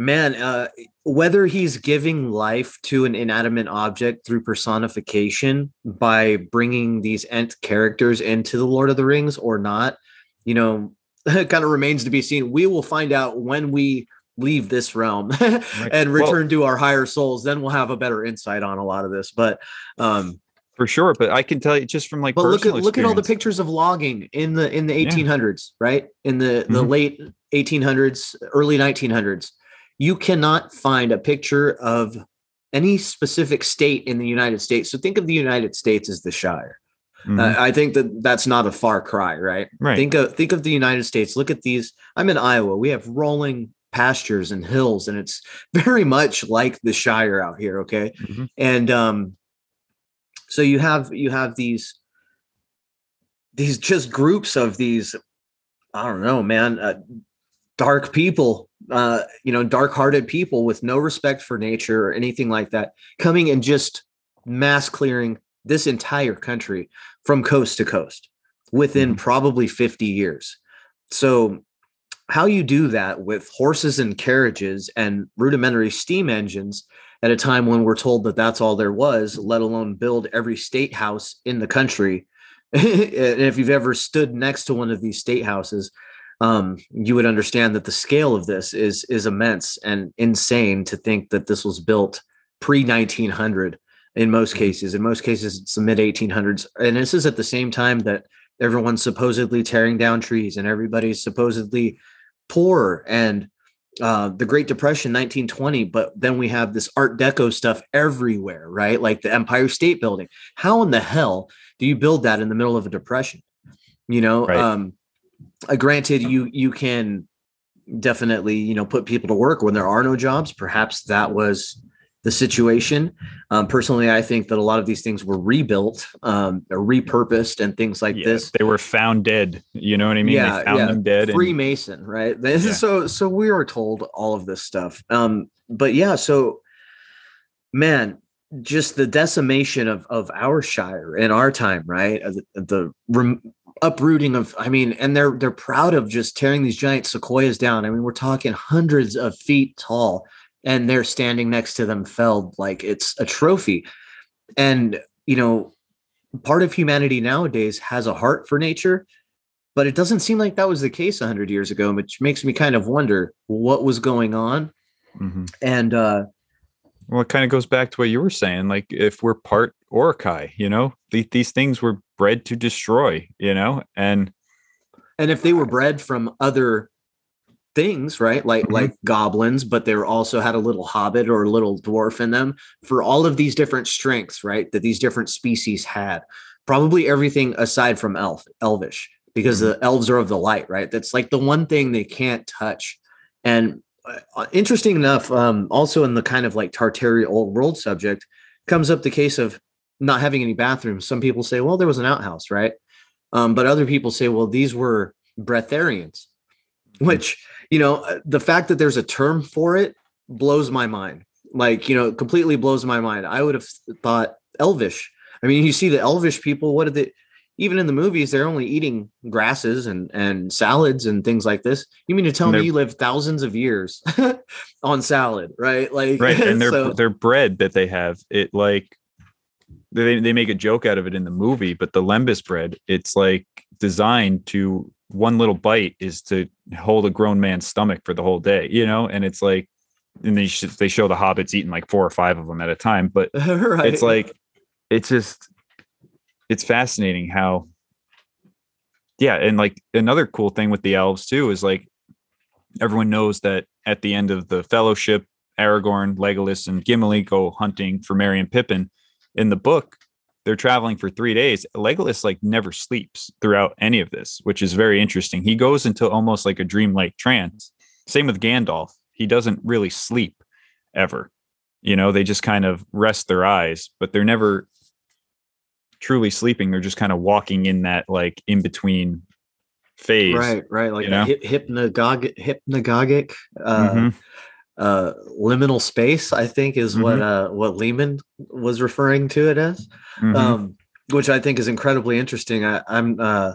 man, uh whether he's giving life to an inanimate object through personification by bringing these ent characters into the Lord of the Rings or not, you know, kind of remains to be seen. We will find out when we leave this realm and return well, to our higher souls, then we'll have a better insight on a lot of this. But um for sure. But I can tell you just from like but look at look at all the pictures of logging in the in the 1800s, yeah. right? In the the mm-hmm. late 1800s, early 1900s. You cannot find a picture of any specific state in the United States. So think of the United States as the Shire. Mm-hmm. Uh, I think that that's not a far cry, right? Right. Think of think of the United States. Look at these. I'm in Iowa. We have rolling pastures and hills, and it's very much like the Shire out here. Okay, mm-hmm. and um, so you have you have these these just groups of these. I don't know, man. Uh, dark people uh, you know, dark-hearted people with no respect for nature or anything like that, coming and just mass clearing this entire country from coast to coast within mm-hmm. probably 50 years. So how you do that with horses and carriages and rudimentary steam engines at a time when we're told that that's all there was, let alone build every state house in the country. and if you've ever stood next to one of these state houses, um, you would understand that the scale of this is is immense and insane to think that this was built pre 1900 in most mm-hmm. cases. In most cases, it's the mid 1800s, and this is at the same time that everyone's supposedly tearing down trees and everybody's supposedly poor and uh, the Great Depression, 1920, but then we have this Art Deco stuff everywhere, right? Like the Empire State Building. How in the hell do you build that in the middle of a depression? You know, right. um, uh, granted, you you can definitely you know put people to work when there are no jobs. Perhaps that was the situation. Um, personally, I think that a lot of these things were rebuilt, um, or repurposed, and things like yeah, this. They were found dead. You know what I mean? Yeah, they found yeah. them dead. Freemason, and, right? Yeah. So, so we were told all of this stuff. Um, but yeah, so man, just the decimation of of our shire in our time, right? The, the rem- uprooting of i mean and they're they're proud of just tearing these giant sequoias down i mean we're talking hundreds of feet tall and they're standing next to them felled like it's a trophy and you know part of humanity nowadays has a heart for nature but it doesn't seem like that was the case 100 years ago which makes me kind of wonder what was going on mm-hmm. and uh well, it kind of goes back to what you were saying. Like, if we're part Uruk-hai, you know, the, these things were bred to destroy, you know, and and if they were bred from other things, right, like mm-hmm. like goblins, but they also had a little hobbit or a little dwarf in them for all of these different strengths, right, that these different species had. Probably everything aside from elf, elvish, because mm-hmm. the elves are of the light, right? That's like the one thing they can't touch. And uh, interesting enough, um, also in the kind of like Tartaria old world subject, comes up the case of not having any bathrooms. Some people say, well, there was an outhouse, right? Um, but other people say, well, these were breatharians, mm-hmm. which, you know, uh, the fact that there's a term for it blows my mind. Like, you know, completely blows my mind. I would have thought elvish. I mean, you see the elvish people, what did they, even in the movies, they're only eating grasses and and salads and things like this. You mean to tell me you live thousands of years on salad, right? Like right, and their so, their bread that they have, it like they they make a joke out of it in the movie, but the lembas bread, it's like designed to one little bite is to hold a grown man's stomach for the whole day, you know, and it's like and they sh- they show the hobbits eating like four or five of them at a time, but right. it's like it's just it's fascinating how yeah and like another cool thing with the elves too is like everyone knows that at the end of the fellowship aragorn legolas and gimli go hunting for merry and pippin in the book they're traveling for three days. Legolas like never sleeps throughout any of this which is very interesting. He goes into almost like a dreamlike trance. Same with gandalf. He doesn't really sleep ever. You know they just kind of rest their eyes but they're never truly sleeping. They're just kind of walking in that like in between phase right right like you know? hypnagogic hypnagogic uh, mm-hmm. Uh liminal space i think is mm-hmm. what uh what Leman was referring to it as mm-hmm. um which i think is incredibly interesting I, i'm uh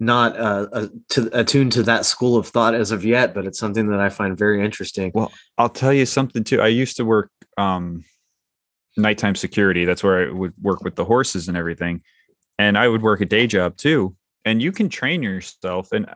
not uh, uh, to, attuned to that school of thought as of yet, but it's something that I find very interesting. Well, I'll tell you something too. I used to work um, nighttime security. That's where I would work with the horses and everything. And I would work a day job too. And you can train yourself. And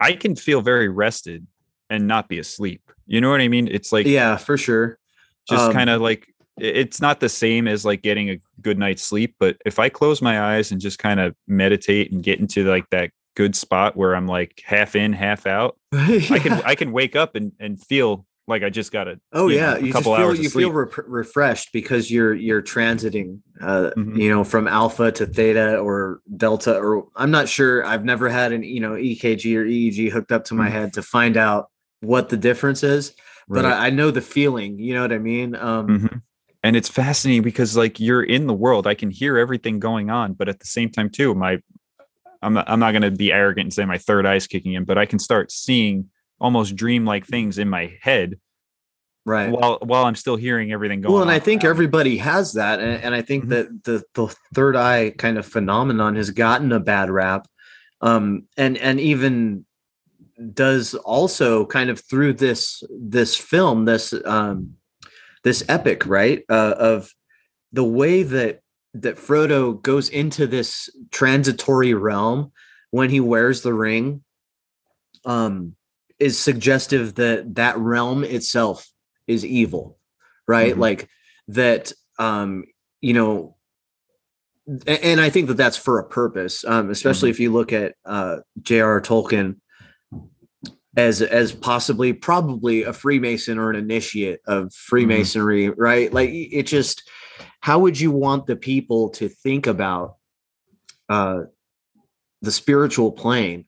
I can feel very rested and not be asleep. You know what I mean? It's like yeah, for sure. just Um, kind of like it's not the same as like getting a good night's sleep, but if I close my eyes and just kind of meditate and get into like that good spot where I'm like half in, half out, I can I can wake up and and feel like I just got a Oh yeah, know, a you couple feel hours of you feel re- refreshed because you're you're transiting, uh, Mhm. you know, from alpha to theta or delta, or I'm not sure. I've never had an you know EKG or EEG hooked up to my Mhm. head to find out what the difference is, but Right. I, I know the feeling. You know what I mean? Um, Mhm. And it's fascinating because like you're in the world, I can hear everything going on, but at the same time too, my I'm not, I'm not going to be arrogant and say my third eye's kicking in, but I can start seeing almost dream-like things in my head Right. while while I'm still hearing everything going. On. Well, and on I think everybody has that, and, and I think Mhm. that the the third eye kind of phenomenon has gotten a bad rap, um, and and even does also kind of through this this film this um, this epic right uh, of the way that that Frodo goes into this transitory realm when he wears the ring um is suggestive that that realm itself is evil right Mhm. like that um you know and i think that that's for a purpose um especially if you look at uh j.r tolkien as as possibly probably a freemason or an initiate of freemasonry right? Like it just how would you want the people to think about uh the spiritual plane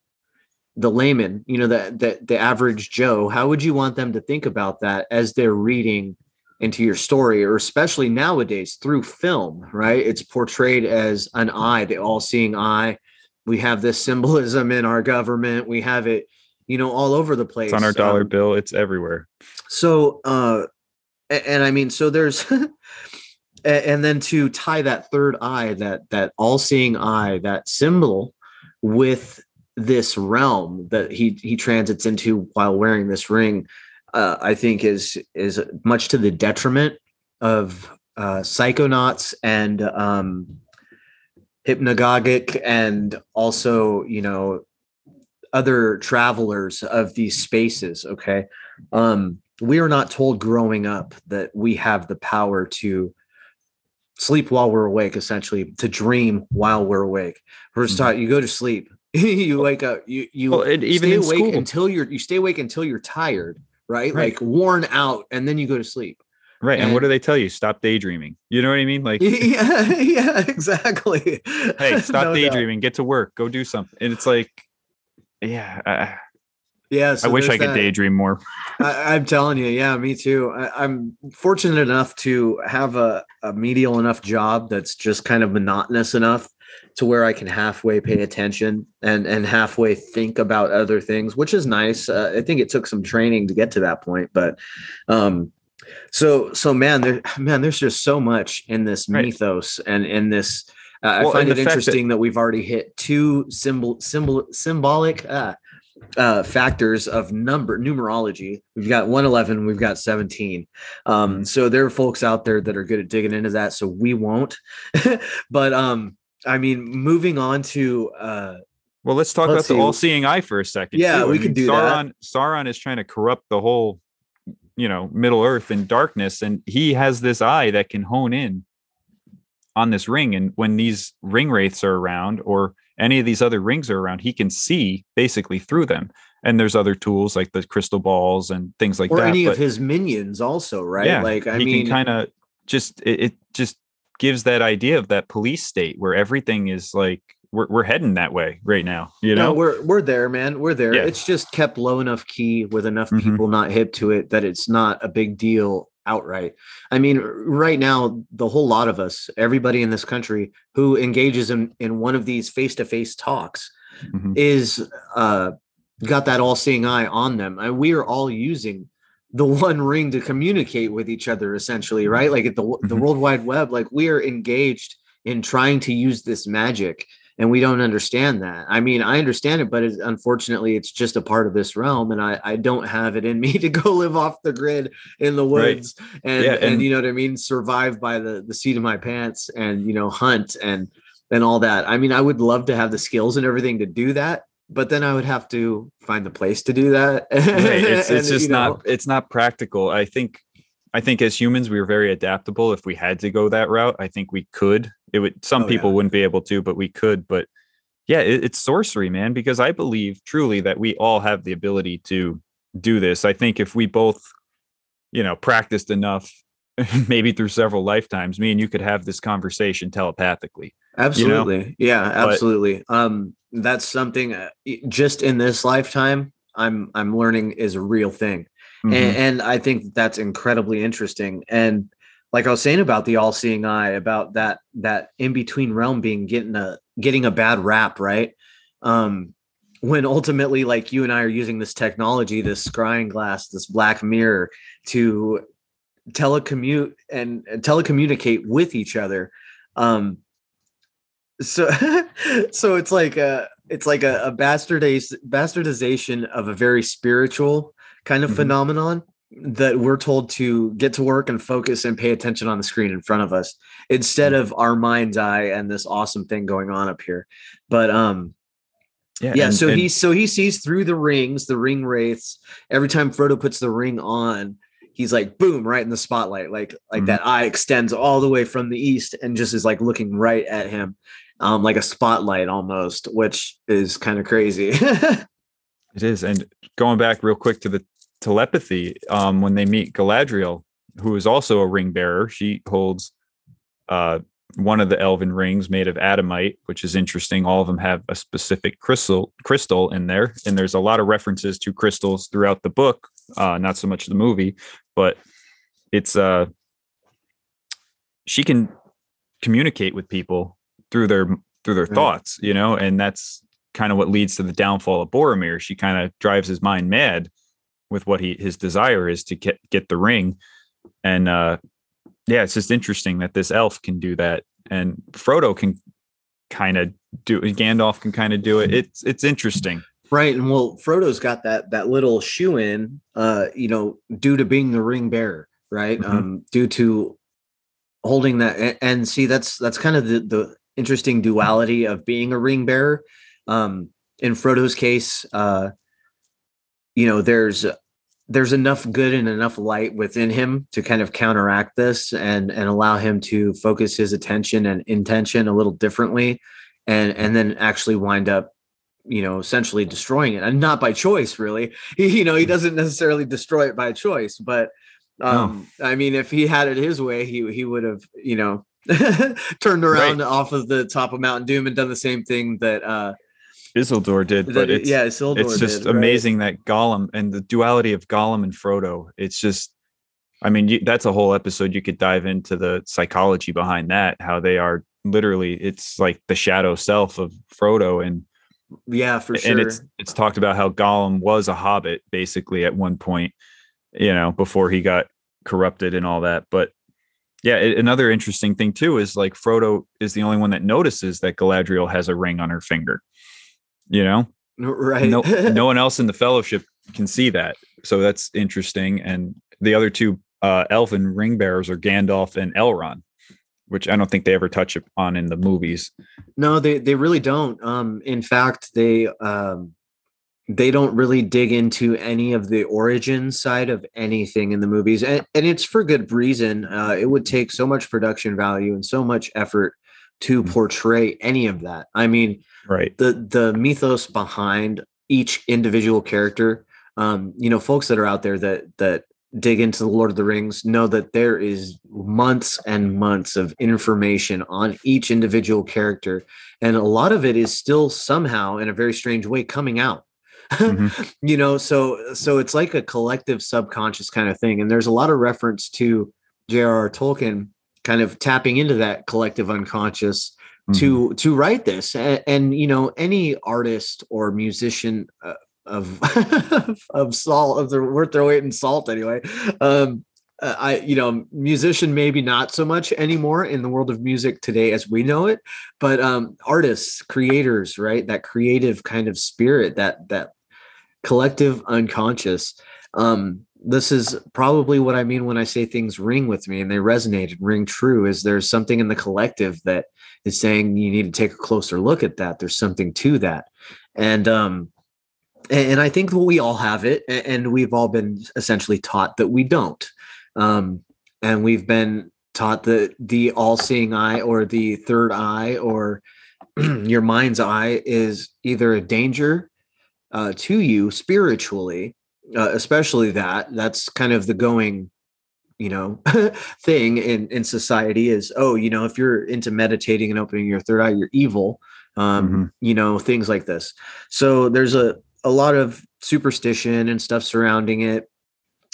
the layman you know that the the average joe how would you want them to think about that as they're reading into your story or especially nowadays through film right? It's portrayed as an eye the all-seeing eye. We have this symbolism in our government. We have it you know all over the place it's on our dollar Um, bill, it's everywhere. so uh a- and i mean so there's and then to tie that third eye that that all-seeing eye that symbol with this realm that he he transits into while wearing this ring uh, i think is is much to the detriment of uh psychonauts and um hypnagogic and also you know other travelers of these spaces okay um we are not told growing up that we have the power to sleep while we're awake essentially to dream while we're awake we're just Mhm. taught you go to sleep you wake up you you Well, and even stay awake school, until you're you stay awake until you're tired right? Right. like worn out and then you go to sleep right? And, what do they tell you? Stop daydreaming. You know what I mean? Like, yeah yeah exactly hey, stop No doubt. daydreaming. Get to work. Go do something. And it's like, yeah, I, yeah so I wish I could that. daydream more. I, I'm telling you, yeah, me too. I, I'm fortunate enough to have a, a medial enough job that's just kind of monotonous enough to where I can halfway pay attention and and halfway think about other things, which is nice. Uh, I think it took some training to get to that point, but um, so so man, there man, there's just so much in this Right. mythos and in this. Uh, I find it fact that- interesting that, we've already hit two symbol symbol symbolic. Uh, uh, factors of number numerology. We've got 111, we've got 17. Um, so there are folks out there that are good at digging into that, so we won't. but um, I mean, moving on to uh, Well, let's talk Let's about the all-seeing eye for a second. Yeah, too. I we can do that. Sauron, Sauron is trying to corrupt the whole, you know, Middle Earth and darkness, and he has this eye that can hone in on this ring. And when these ring wraiths are around, or any of these other rings are around, he can see basically through them. And there's other tools like the crystal balls and things like or that. any but- of his minions, also, right? yeah, like, I he mean, kind of just it, it just gives that idea of that police state where everything is like we're we're heading that way right now. You no, know, we're we're there, man. We're there. Yeah. It's just kept low enough key with enough Mhm. people not hip to it that it's not a big deal outright. I mean, right now, the whole lot of us, everybody in this country who engages in in one of these face to face talks, Mhm. is uh got that all seeing eye on them and we are all using the one ring to communicate with each other essentially right like at the the Mhm. world wide web like we are engaged in trying to use this magic and we don't understand that i mean i understand it but it, unfortunately it's just a part of this realm and i i don't have it in me to go live off the grid in the Right. woods and, Yeah, and and- you know what i mean survive by the the seat of my pants and you know hunt and and all that i mean i would love to have the skills and everything to do that but then I would have to find the place to do that. right. It's, it's just not it's not practical. I think I think as humans we are very adaptable. If we had to go that route, I think we could. It would some oh, people yeah. wouldn't be able to, but we could. But yeah, it, it's sorcery, man, because I believe truly that we all have the ability to do this. I think if we both, you know, practiced enough, maybe through several lifetimes, me and you could have this conversation telepathically. Absolutely. You know? Yeah, absolutely. But, um that's something uh, just in this lifetime I'm I'm learning is a real thing. Mm-hmm. And, and I think that's incredibly interesting. And like I was saying about the all-seeing eye, about that that in between realm being getting a getting a bad rap, right? Um, when ultimately, like you and I are using this technology, this scrying glass, this black mirror to telecommute and, and telecommunicate with each other. Um, so, so it's like a it's like a, a bastardization of a very spiritual kind of mm-hmm. phenomenon that we're told to get to work and focus and pay attention on the screen in front of us instead mm-hmm. of our mind's eye and this awesome thing going on up here. But um yeah, yeah and, so and, he so he sees through the rings, the ring wraiths. Every time Frodo puts the ring on, he's like boom, right in the spotlight. Like like mm-hmm. that eye extends all the way from the east and just is like looking right at him. Um, like a spotlight almost, which is kind of crazy. it is. And going back real quick to the telepathy um, when they meet Galadriel, who is also a ring bearer. She holds uh, one of the elven rings made of adamite, which is interesting. All of them have a specific crystal crystal in there, and there's a lot of references to crystals throughout the book. Uh, not so much the movie, but it's uh, she can communicate with people through their through their right. thoughts, you know, and that's kind of what leads to the downfall of Boromir. She kind of drives his mind mad with what he his desire is to get get the ring. And uh yeah it's just interesting that this elf can do that. And frodo can kind of do gandalf can kind of do it. It's it's interesting. Right and well frodo's got that that little shoe in uh you know due to being the ring bearer right? Mm-hmm. um due to holding that and, and see that's that's kind of the the interesting duality of being a ring bearer. Um in frodo's case uh you know there's there's enough good and enough light within him to kind of counteract this and and allow him to focus his attention and intention a little differently and and then actually wind up you know essentially destroying it and not by choice really he, you know he doesn't necessarily destroy it by choice but um no. i mean if he had it his way he he would have you know turned around right. off of the top of Mount Doom and done the same thing that uh Isildur did, but it's yeah, Isildur it's just did, amazing right? that Gollum and the duality of Gollum and Frodo. It's just, I mean, you, that's a whole episode. You could dive into the psychology behind that, how they are literally. It's like the shadow self of Frodo, and yeah, for sure. And it's it's talked about how Gollum was a hobbit basically at one point, you know, before he got corrupted and all that. But yeah, it, another interesting thing too is like Frodo is the only one that notices that Galadriel has a ring on her finger you know? Right. No, no one else in the fellowship can see that. So that's interesting. And the other two uh elven ring bearers are gandalf and elrond which i don't think they ever touch on in the movies. No they they really don't. Um in fact they um they don't really dig into any of the origin side of anything in the movies. And, and it's for good reason. Uh, it would take so much production value and so much effort to mm-hmm. portray any of that i mean right the the mythos behind each individual character um you know folks that are out there that that dig into the lord of the rings know that there is months and months of information on each individual character and a lot of it is still somehow in a very strange way coming out mm-hmm. you know so so it's like a collective subconscious kind of thing and there's a lot of reference to J.R.R. Tolkien kind of tapping into that collective unconscious to mm-hmm. to write this and, and, you know any artist or musician uh, of of salt of the worth their weight in salt anyway um uh, i you know musician maybe not so much anymore in the world of music today as we know it but um artists creators right that creative kind of spirit that that collective unconscious um this is probably what I mean when I say things ring with me and they resonate and ring true. Is there's something in the collective that is saying you need to take a closer look at that. There's something to that, and um, and I think we all have it, and we've all been essentially taught that we don't, um, and we've been taught that the all-seeing eye or the third eye or your mind's eye is either a danger uh, to you spiritually uh, especially that that's kind of the going you know thing in in society is oh you know if you're into meditating and opening your third eye you're evil um mm-hmm. you know things like this. So there's a a lot of superstition and stuff surrounding it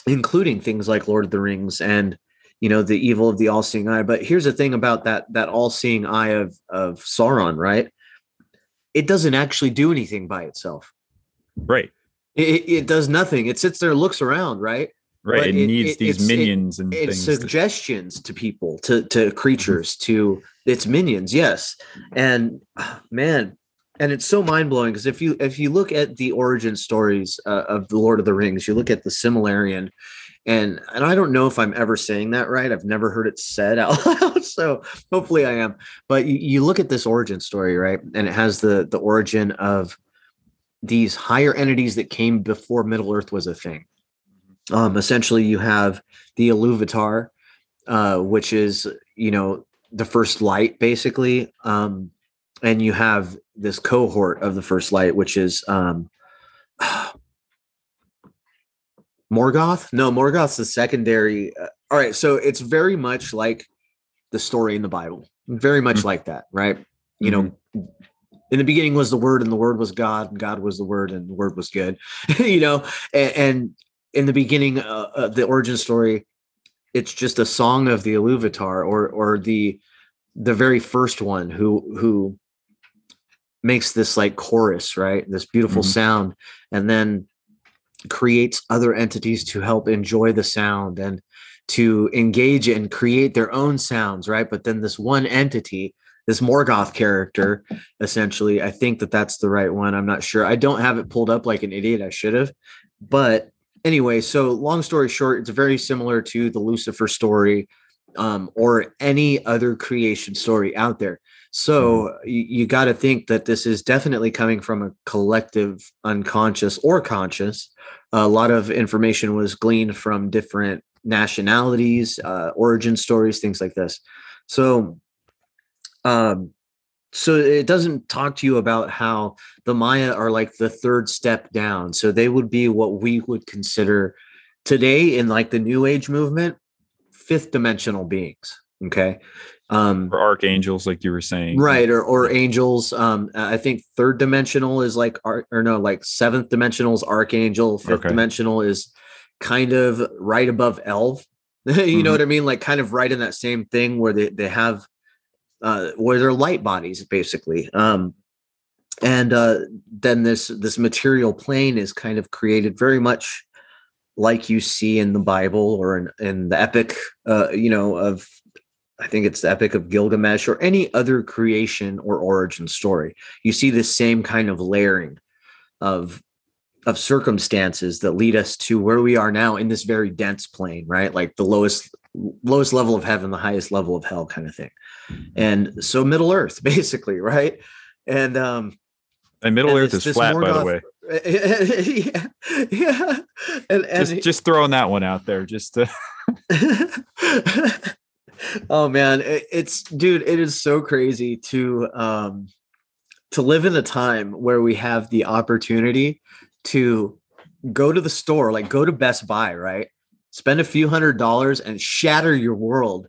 including things like lord of the rings and you know the evil of the all-seeing eye. But here's the thing about that that all-seeing eye of of sauron right? It doesn't actually do anything by itself. Right it, it does nothing. It sits there, looks around, right? Right. It, it needs it, these minions and it's suggestions to people, to to mm-hmm. creatures, to its minions. Yes, and man, and it's so mind blowing because if you if you look at the origin stories uh, of the Lord of the Rings, you look at the Silmarillion, and and I don't know if I'm ever saying that right. I've never heard it said out loud, so hopefully I am. But you, you look at this origin story, right, and it has the the origin of these higher entities that came before Middle Earth was a thing. Um, essentially, you have the Iluvatar, uh, which is you know the first light, basically, um, and you have this cohort of the first light, which is um, Morgoth. No, Morgoth's the secondary. Uh, all right, so it's very much like the story in the Bible, very much mm-hmm. like that, right? You mm-hmm. know, in the beginning was the word and the word was god and god was the word and the word was good. You know and, and, in the beginning uh, uh, the origin story it's just a song of the iluvatar or or the the very first one who who makes this like chorus right? This beautiful mm-hmm. sound and then creates other entities to help enjoy the sound and to engage and create their own sounds right? But then this one entity this Morgoth character, essentially. I think that that's the right one. I'm not sure. I don't have it pulled up like an idiot. I should have. But anyway, so long story short, it's very similar to the Lucifer story um, or any other creation story out there. So mm-hmm. you, you got to think that this is definitely coming from a collective unconscious or conscious. A lot of information was gleaned from different nationalities, uh, origin stories, things like this. So um, so it doesn't talk to you about how the Maia are like the third step down. So they would be what we would consider today in like the New Age movement, fifth dimensional beings. Okay. Um, or archangels, like you were saying, right? Or or angels. Um, I think third dimensional is like or no, like seventh dimensional is archangel. Fifth okay. dimensional is kind of right above elf. you mm-hmm. know what I mean? Like kind of right in that same thing where they they have uh, where they're light bodies basically. Um, and uh, then this this material plane is kind of created very much like you see in the Bible or in, in the epic, uh, you know, of I think it's the Epic of Gilgamesh or any other creation or origin story. You see the same kind of layering of of circumstances that lead us to where we are now in this very dense plane, right? Like the lowest lowest level of heaven, the highest level of hell kind of thing. And so Middle Earth, basically, right? And um and Middle and Earth is flat, by the way. yeah, yeah. And, and just, just throwing that one out there, just to oh man, it's dude, it is so crazy to um to live in a time where we have the opportunity to go to the store, like go to Best Buy, right? Spend a few hundred dollars and shatter your world.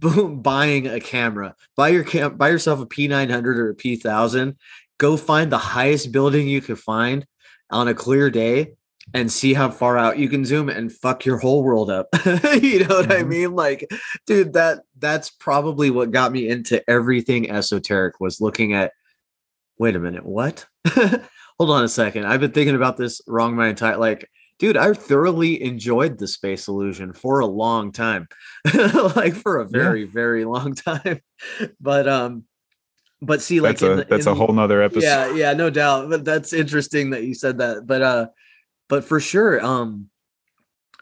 Boom, buying a camera. Buy your cam buy yourself a P900 or a P1000. Go find the highest building you could find on a clear day and see how far out you can zoom and fuck your whole world up. you know what mm-hmm. I mean? Like, dude, that that's probably what got me into everything esoteric was looking at wait a minute, what? hold on a second. I've been thinking about this wrong my entire like, dude, I thoroughly enjoyed the space illusion for a long time. like for a very, yeah. very long time. But um but see, like that's a, the, that's a whole nother episode. Yeah, yeah, no doubt. But that's interesting that you said that. But uh but for sure, um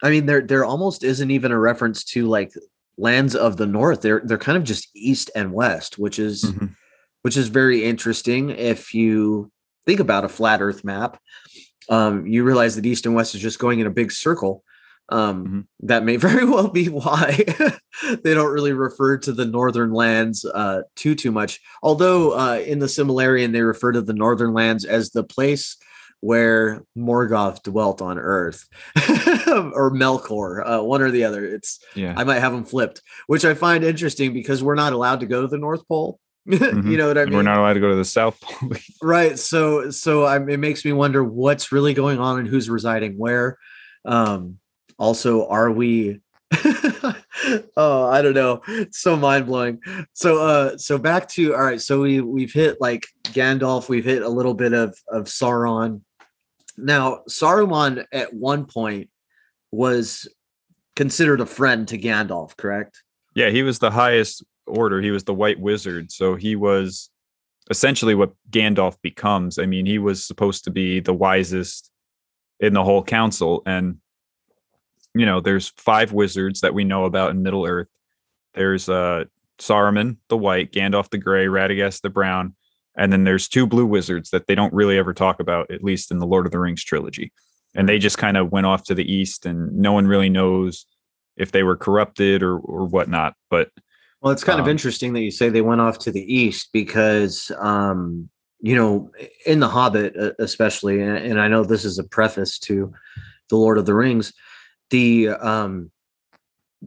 I mean, there there almost isn't even a reference to like lands of the north. They're they're kind of just east and west, which is mm-hmm. which is very interesting. If you think about a flat Earth map, um, you realize that east and west is just going in a big circle. Um, mm-hmm. That may very well be why they don't really refer to the northern lands uh, too too much. Although uh, in the Silmarillion they refer to the northern lands as the place where Morgoth dwelt on Earth, or Melkor, uh, one or the other. It's yeah. I might have them flipped, which I find interesting because we're not allowed to go to the North Pole. Mm-hmm. you know what I mean? We're not allowed to go to the South Pole. right. So so I, it makes me wonder what's really going on and who's residing where. Um, also, are we oh i don't know it's so mind-blowing so uh so back to all right so we we've hit like gandalf we've hit a little bit of of sauron now, Saruman at one point was considered a friend to Gandalf, correct? Yeah, he was the highest order. He was the White Wizard, so he was essentially what Gandalf becomes. I mean, he was supposed to be the wisest in the whole council and you know, there's five wizards that we know about in Middle Earth. There's uh Saruman the white, Gandalf the gray, Radagast the brown, and then there's two blue wizards that they don't really ever talk about, at least in the Lord of the Rings trilogy. And they just kind of went off to the east, and no one really knows if they were corrupted or or whatnot. But well, it's kind um, of interesting that you say they went off to the east because um, you know, in the Hobbit, especially, and I know this is a preface to the Lord of the Rings, the um,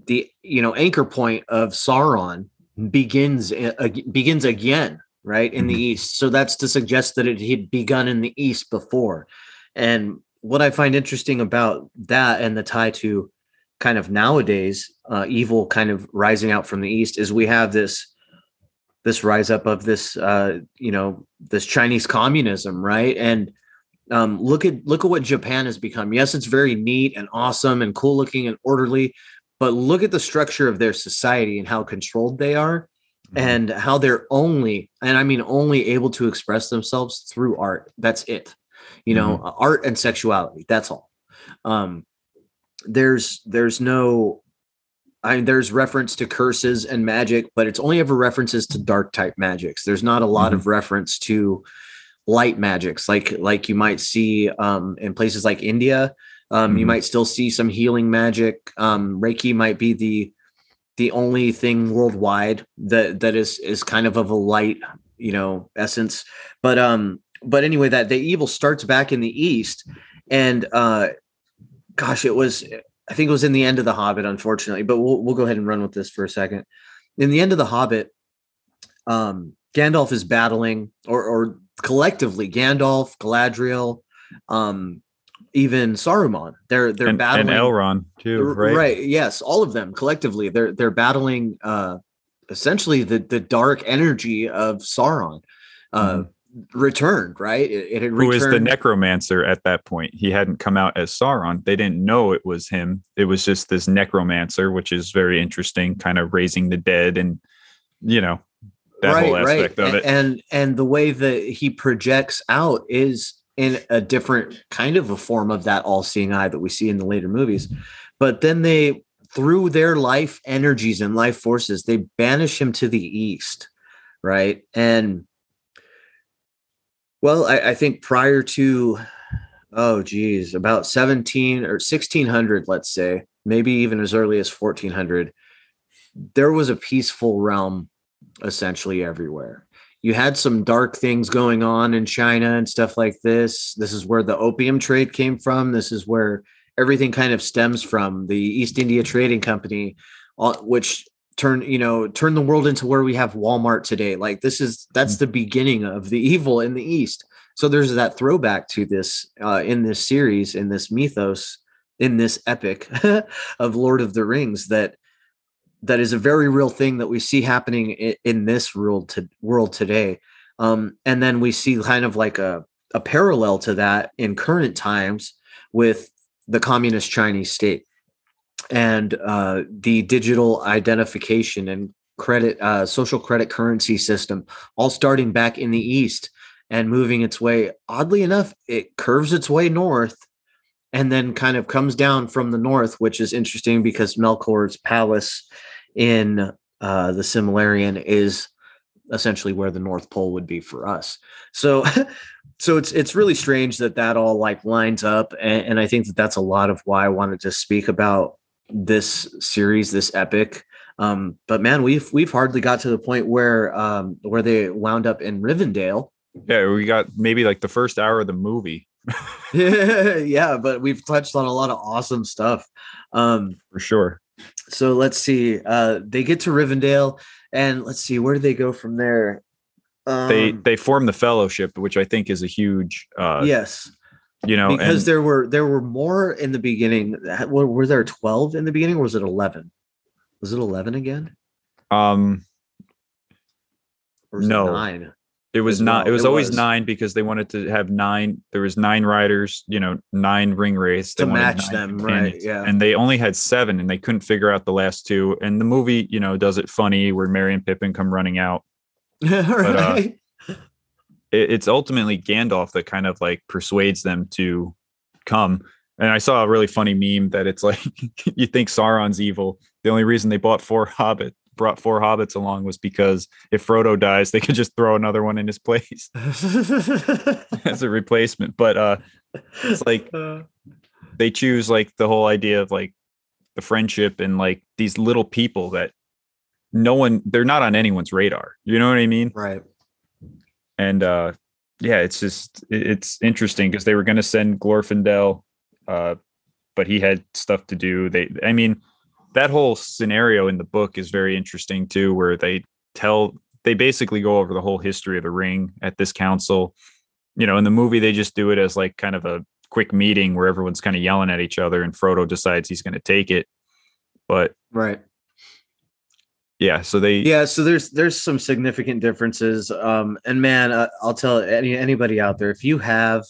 the you know anchor point of Sauron begins uh, begins again right in mm-hmm. the east so that's to suggest that it had begun in the east before and what i find interesting about that and the tie to kind of nowadays uh, evil kind of rising out from the east is we have this this rise up of this uh, you know this chinese communism right? And um, look at look at what japan has become. Yes it's very neat and awesome and cool looking and orderly but look at the structure of their society and how controlled they are mm-hmm. and how they're only and i mean only able to express themselves through art. That's it. You know mm-hmm. art and sexuality that's all. Um there's there's no I mean, there's reference to curses and magic, but it's only ever references to dark type magics. There's not a lot mm-hmm. of reference to light magics, like like you might see um, in places like India. Um, mm-hmm. You might still see some healing magic. Um, Reiki might be the the only thing worldwide that that is is kind of of a light you know essence but um but anyway that the evil starts back in the east and uh gosh it was i think it was in the end of the hobbit unfortunately but we'll, we'll go ahead and run with this for a second in the end of the hobbit um gandalf is battling or or collectively gandalf galadriel um even Saruman. They're they're and, battling and Elrond too, right? Right. Yes, all of them collectively. They're they're battling uh essentially the the dark energy of Sauron. Uh mm. Returned, right? It, it had Who is the necromancer at that point? He hadn't come out as Sauron. They didn't know it was him. It was just this necromancer, which is very interesting, kind of raising the dead and you know that right, whole aspect right. of it. And and the way that he projects out is in a different kind of a form of that all-seeing eye that we see in the later movies but then they through their life energies and life forces they banish him to the east right and well i, I think prior to oh geez about 17 or 1600 let's say maybe even as early as 1400 there was a peaceful realm essentially everywhere you had some dark things going on in China and stuff like this. This is where the opium trade came from. This is where everything kind of stems from. The East India Trading Company, which turned you know turn the world into where we have Walmart today. Like this is that's the beginning of the evil in the East. So there's that throwback to this uh, in this series, in this mythos, in this epic of Lord of the Rings that that is a very real thing that we see happening in, in this world to world today. Um, and then we see kind of like a, a parallel to that in current times with the communist Chinese state and uh, the digital identification and credit uh, social credit currency system all starting back in the east and moving its way oddly enough it curves its way north and then kind of comes down from the north, which is interesting because Melkor's palace in uh, the Silmarillion is essentially where the North Pole would be for us. So, so it's it's really strange that that all like lines up, and, and I think that that's a lot of why I wanted to speak about this series, this epic. Um, but man, we've we've hardly got to the point where um, where they wound up in Rivendell. Yeah, we got maybe like the first hour of the movie. yeah, but we've touched on a lot of awesome stuff. Um, For sure. so let's see. Uh, they get to Rivendell, and let's see where do they go from there. Um, They they form the fellowship, which I think is a huge uh yes, you know because and there were there were more in the beginning. Were, were there twelve in the beginning, or was it eleven? Was it eleven again? um No. it nine? it was not well. it was It always was. nine because they wanted to have nine there was nine riders you know nine ring wraiths To match them, right, yeah. and they only had seven and they couldn't figure out the last two and the movie you know does it funny where merry and pippin come running out right. it, it's ultimately Gandalf that kind of like persuades them to come. And I saw a really funny meme that it's like you think Sauron's evil. The only reason they bought four hobbit brought four hobbits along was because if Frodo dies, they could just throw another one in his place as a replacement. But uh it's like Uh, they choose like the whole idea of like the friendship and like these little people that no one they're not on anyone's radar. You know what I mean? right. And uh yeah it's just it's interesting because they were going to send glorfindel uh but he had stuff to do. They i mean that whole scenario in the book is very interesting too where they tell they basically go over the whole history of the ring at this council. You know in the movie they just do it as like kind of a quick meeting where everyone's kind of yelling at each other and frodo decides he's going to take it. But Right. Yeah so they Yeah, so there's there's some significant differences. Um, and man, uh, I'll tell any anybody out there if you have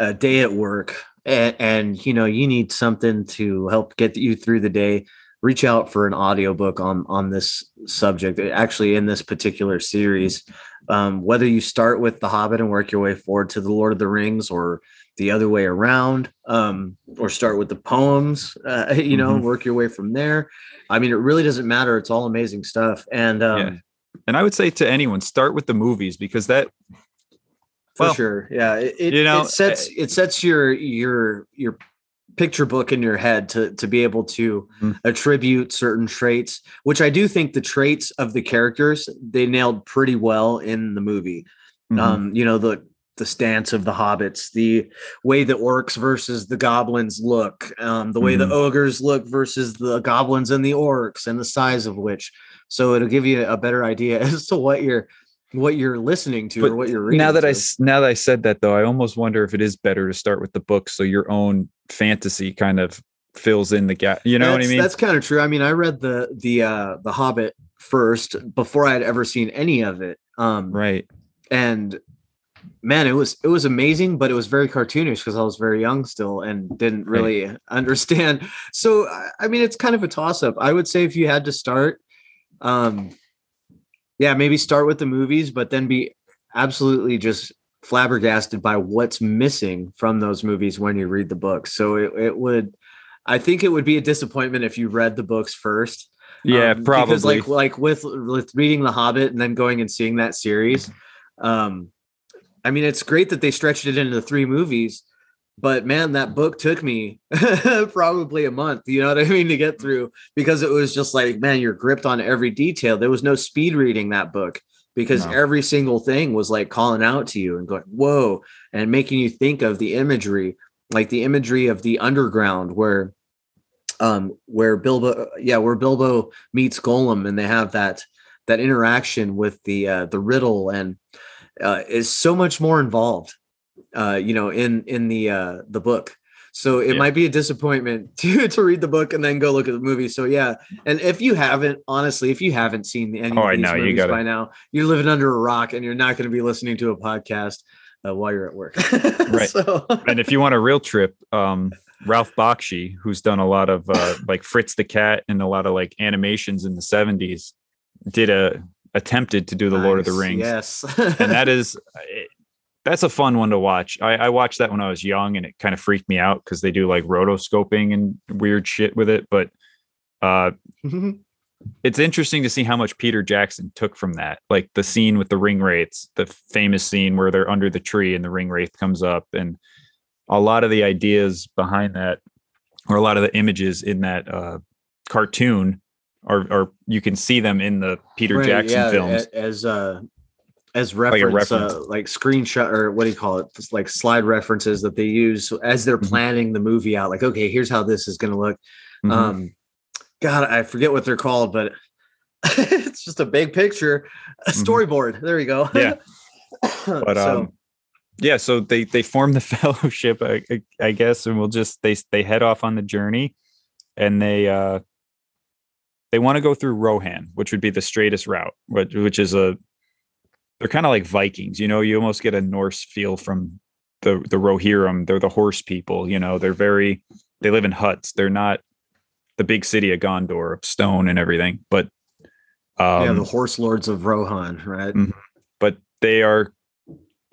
a day at work and, and you know you need something to help get you through the day, reach out for an audiobook on on this subject. Actually, in this particular series, um, whether you start with The Hobbit and work your way forward to The Lord of the Rings, or the other way around, um, or start with the poems, uh, you know, Mhm. work your way from there. I mean, it really doesn't matter. It's all amazing stuff. And um, Yeah. and i would say to anyone start with the movies because that for Well, sure, yeah, it, it, you know, it sets it sets your your your picture book in your head to to be able to Mhm. attribute certain traits, which I do think the traits of the characters they nailed pretty well in the movie. Mhm. Um, you know the the stance of the hobbits, the way the orcs versus the goblins look, um, the way Mhm. the ogres look versus the goblins and the orcs, and the size of which. So it'll give you a better idea as to what you're what you're listening to or what you're reading. now that I to. s- now that I said that though, I almost wonder if it is better to start with the book so your own fantasy kind of fills in the gap. You know what I mean? That's kind of true. I mean, I read the the uh the Hobbit first before I had ever seen any of it. Um right. and man, it was it was amazing, but it was very cartoonish because I was very young still and didn't Right. really understand. So I- I mean, it's kind of a toss up. I would say if you had to start, um, yeah, maybe start with the movies, but then be absolutely just flabbergasted by what's missing from those movies when you read the books. So it, it would, I think it would be a disappointment if you read the books first. Yeah, Um, probably. because like like with with reading the hobbit and then going and seeing that series um i mean it's great that they stretched it into three movies but man that book took me probably a month you know what i mean to get through because it was just like man you're gripped on every detail there was no speed reading that book because No. every single thing was like calling out to you and going whoa and making you think of the imagery like the imagery of the underground where um where bilbo yeah where bilbo meets gollum and they have that that interaction with the uh the riddle and uh is so much more involved uh you know in in the uh the book. So it Yeah. might be a disappointment to to read the book and then go look at the movie. So yeah. And if you haven't honestly if you haven't seen any Oh, of these know, you movies gotta- by now you're living under a rock and you're not going to be listening to a podcast uh, while you're at work. Right. so and if you want a real trip, um, Ralph Bakshi, who's done a lot of uh, like Fritz the Cat and a lot of like animations in the 70s, did a attempted to do the Lord of the Rings. yes and that is that's a fun one to watch. I, I watched that when I was young, and it kind of freaked me out because they do like rotoscoping and weird shit with it. But uh, it's interesting to see how much Peter Jackson took from that, like the scene with the ring wraiths, the famous scene where they're under the tree and the ring wraith comes up, and a lot of the ideas behind that, or a lot of the images in that uh, cartoon, are, are you can see them in the Peter Right, Jackson yeah, films. as uh as a reference, reference. Uh, like screenshot or what do you call it? Just like slide references that they use as they're Mhm. planning the movie out. Like, okay, here's how this is going to look. Mhm. Um, God, I forget what they're called, but it's just a big picture, a Mhm. storyboard. There you go. Yeah. but So, um yeah so they they form the fellowship I, I, I guess and we'll just they they head off on the journey and they uh they want to go through rohan which would be the straightest route which, which is a they're kind of like vikings you know you almost get a norse feel from the the rohirrim they're the horse people you know they're very they live in huts they're not the big city of gondor of stone and everything but um yeah, the horse lords of Rohan, right? Mm. but they are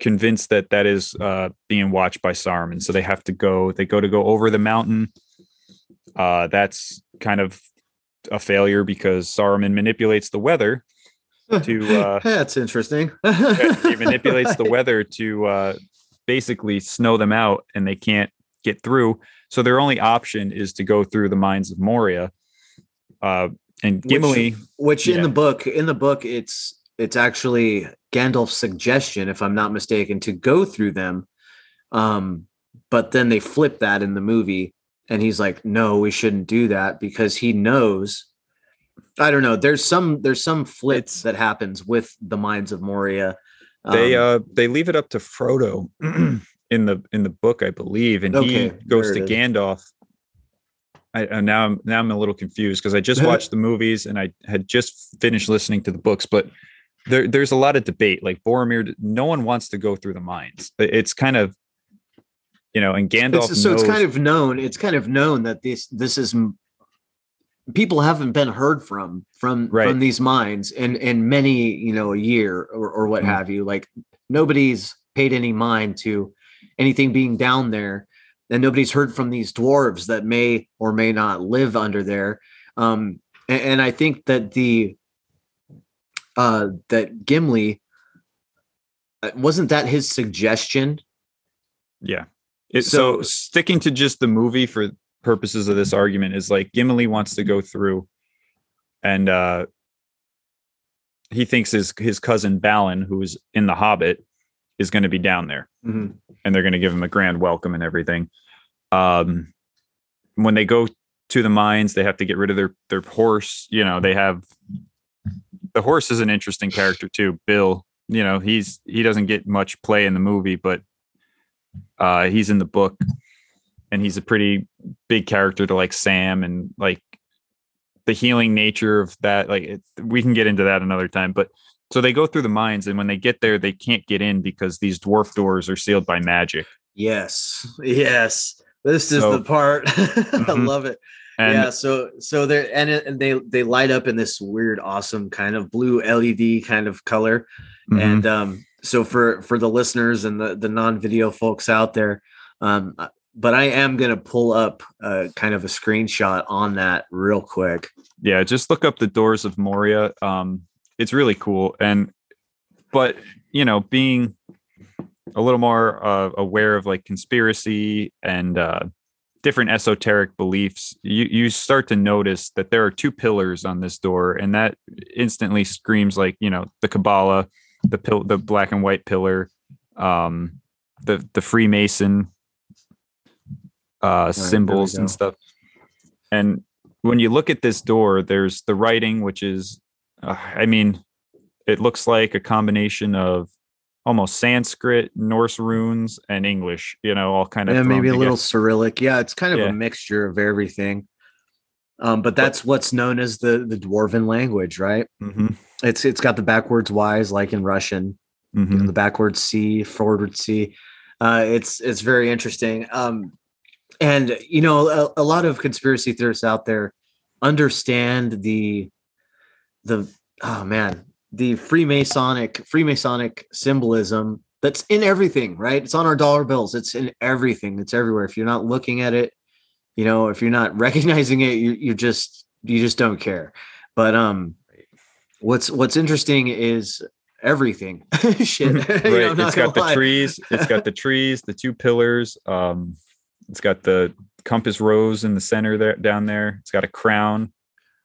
convinced that that is uh, being watched by Saruman. So they have to go. They go to go over the mountain. Uh, that's kind of a failure because Saruman manipulates the weather to. Uh, That's interesting. he manipulates the weather to uh, basically snow them out, and they can't get through. So their only option is to go through the mines of Moria. Uh, and Which- Gimli, which in Yeah. the book in the book it's it's actually gandalf's suggestion if i'm not mistaken to go through them um but then they flip that in the movie and he's like no we shouldn't do that because he knows i don't know there's some there's some flips that happens with the mines of moria they Um, uh they leave it up to Frodo in the in the book, I believe, and Okay, he goes to. Gandalf. I and now I'm now I'm a little confused because I just watched the movies and I had just finished listening to the books, but there there's a lot of debate. Like Boromir, no one wants to go through the mines. It- It's kind of you know, and Gandalf. it's, so it's kind of known it's kind of known that this this is people haven't been heard from from Right. from these mines in in many you know a year or, or what Mhm. have you like nobody's paid any mind to anything being down there and nobody's heard from these dwarves that may or may not live under there um and, and i think that the uh that gimli uh, wasn't that his suggestion Yeah. It, so, So- sticking to just the movie for purposes of this argument is like Gimli wants to go through and uh he thinks his his cousin Balin, who's in the Hobbit, is going to be down there Mhm. and they're going to give him a grand welcome and everything. Um when they go to the mines, they have to get rid of their their horse. You know, they have the horse is an interesting character too. Bill, you know, he's he doesn't get much play in the movie, but uh he's in the book and he's a pretty big character to like Sam and like the healing nature of that. Like it, we can get into that another time, but so they go through the mines and when they get there, they can't get in because these dwarf doors are sealed by magic. Yes, yes. This is So- the part. I Mhm. love it. And yeah. So so they're and, it, and they they light up in this weird, awesome kind of blue LED kind of color. mhm. And um, so for for the listeners and the the non video folks out there, um, uh, but I am gonna pull up uh, kind of a screenshot on that real quick. yeah just look up the doors of moria um it's really cool and but you know being a little more uh, aware of like conspiracy and uh different esoteric beliefs you you start to notice that there are two pillars on this door and that instantly screams like you know the kabbalah the pill the black and white pillar um the the freemason uh we symbols and stuff and when you look at this door, there's the writing, which is, uh, I mean, it looks like a combination of almost Sanskrit, Norse runes, and English. You know, all kind of Yeah, maybe a little together. Cyrillic. Yeah, it's kind of Yeah. a mixture of everything. Um, but that's what's known as the the dwarven language, right? Mhm, It's it's got the backwards Y's like in Russian, mhm. and the backwards C, forward C. Uh, it's it's very interesting. Um, and you know, a, a lot of conspiracy theorists out there understand the the oh man, the Freemasonic Freemasonic symbolism that's in everything, right? It's on our dollar bills. It's in everything. It's everywhere. If you're not looking at it, you know, if you're not recognizing it, you you just you just don't care. But um, what's what's interesting is everything. Shit, right. You know, it's got the lie. trees. It's got the trees, the two pillars. Um, it's got the compass rose in the center there down there. It's got a crown.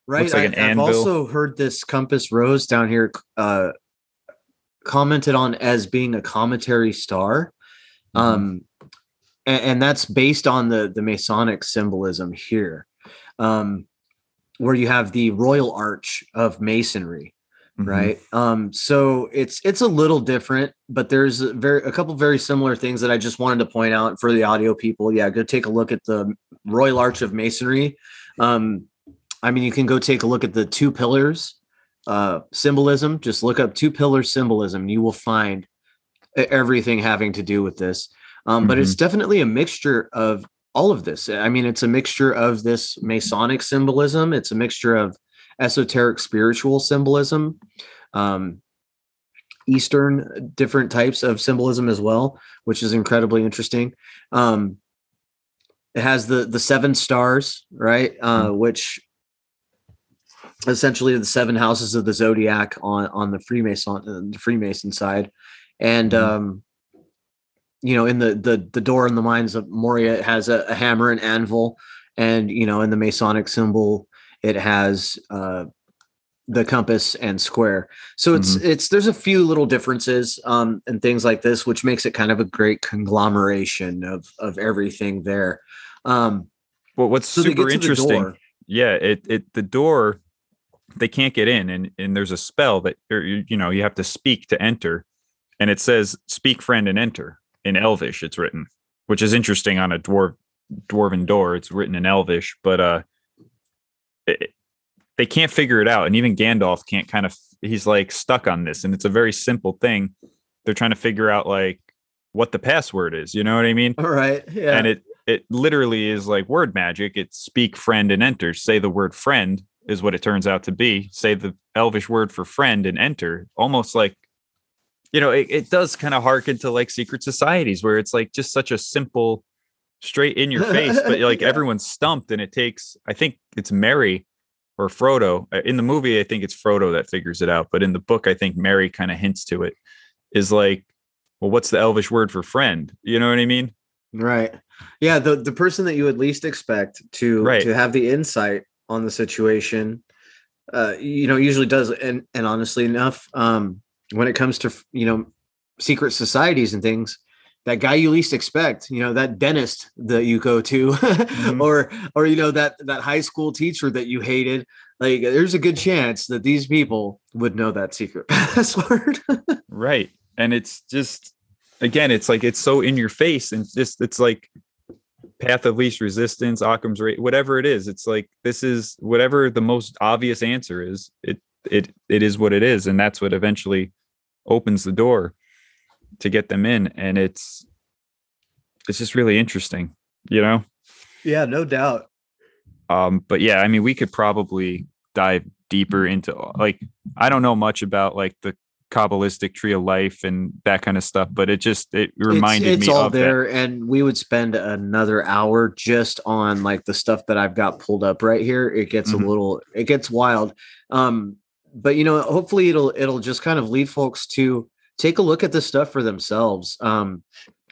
right looks like I, an have anvil. also heard this compass rose down here uh commented on as being a commentary star Mhm. um and, and that's based on the the masonic symbolism here um where you have the royal arch of masonry Mhm. right? Um so it's it's a little different but there's a very a couple very similar things that i just wanted to point out for the audio people. Yeah go take a look at the royal arch of masonry. Um i mean you can go take a look at the two pillars uh symbolism. Just look up two pillar symbolism you will find everything having to do with this. Um but it's definitely a mixture of all of this. I mean it's a mixture of this masonic symbolism. It's a mixture of esoteric spiritual symbolism um eastern different types of symbolism as well which is incredibly interesting. Um it has the the seven stars right? Uh which essentially the seven houses of the zodiac on on the freemason uh, the freemason side. And Mhm. um you know in the the the door in the mines of moria it has a, a hammer and anvil and you know in the masonic symbol it has uh the compass and square. So it's it's there's a few little differences um and things like this which makes it kind of a great conglomeration of of everything there. Um Well, what's so super get to the interesting yeah it it the door they can't get in and and there's a spell that or, you you know you have to speak to enter and it says speak friend and enter in elvish it's written which is interesting on a dwarf dwarven door it's written in elvish but uh it, they can't figure it out and even gandalf can't kind of he's like stuck on this and it's a very simple thing. They're trying to figure out like what the password is you know what i mean? All right yeah. And it it literally is like word magic it's speak friend and enter say the word friend is what it turns out to be say the elvish word for friend and enter almost like you know it, it does kind of harken to like secret societies where it's like just such a simple straight in your face but like Yeah. everyone's stumped and it takes i think it's merry or frodo Uh, in the movie i think it's frodo that figures it out but in the book i think merry kind of hints to it is like well what's the elvish word for friend you know what i mean Right. Yeah, the the person that you would least expect to Right. to have the insight on the situation uh you know usually does and and honestly enough um when it comes to you know secret societies and things that guy you least expect you know that dentist that you go to Mhm. or or you know that that high school teacher that you hated like there's a good chance that these people would know that secret password Right. And it's just again, it's like it's so in your face and just it's like path of least resistance, Occam's rate, whatever it is. It's like this is whatever the most obvious answer is, it it it is what it is. And that's what eventually opens the door to get them in. And it's it's just really interesting, you know? yeah no doubt Um, but yeah, I mean, we could probably dive deeper into like I don't know much about like the Kabbalistic tree of life and that kind of stuff, but it just it reminded it's, it's me all there and we would spend another hour just on like the stuff that i've got pulled up right here it gets Mhm. a little it gets wild um but you know hopefully it'll it'll just kind of lead folks to take a look at this stuff for themselves um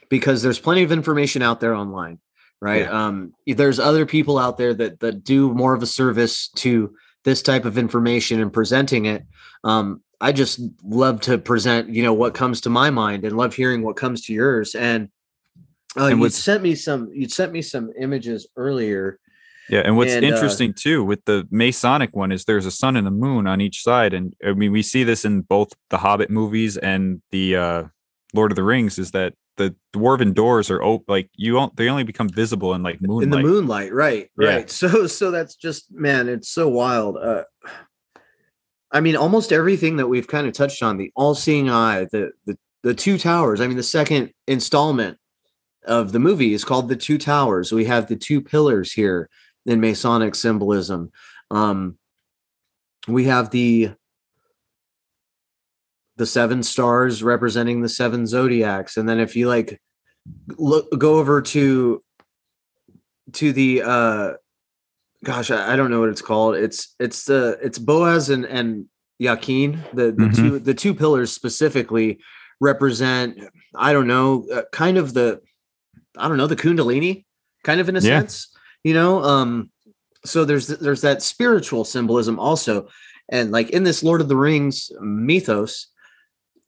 because there's plenty of information out there online right? Yeah. um there's other people out there that that do more of a service to this type of information and presenting it. Um i just love to present you know what comes to my mind and love hearing what comes to yours. And uh, And you sent me some you sent me some images earlier Yeah, and what's And, uh, interesting too with the Masonic one is there's a sun and a moon on each side, and I mean we see this in both the Hobbit movies and the uh, Lord of the Rings. Is that the dwarven doors are open? Like you don't, they only become visible in like moonlight. in the moonlight right Yeah. right so so that's just man it's so wild uh i mean almost everything that we've kind of touched on the all-seeing eye the the the two towers i mean the second installment of the movie is called the two towers we have the two pillars here in masonic symbolism. Um we have the the seven stars representing the seven zodiacs. And then if you like look go over to to the uh gosh I, I don't know what it's called. It's it's the it's boaz and and Yakin, the the Mhm. two the two pillars specifically represent I don't know uh, kind of the I don't know the kundalini kind of in a Yeah. sense you know um so there's there's that spiritual symbolism also and like in this Lord of the Rings mythos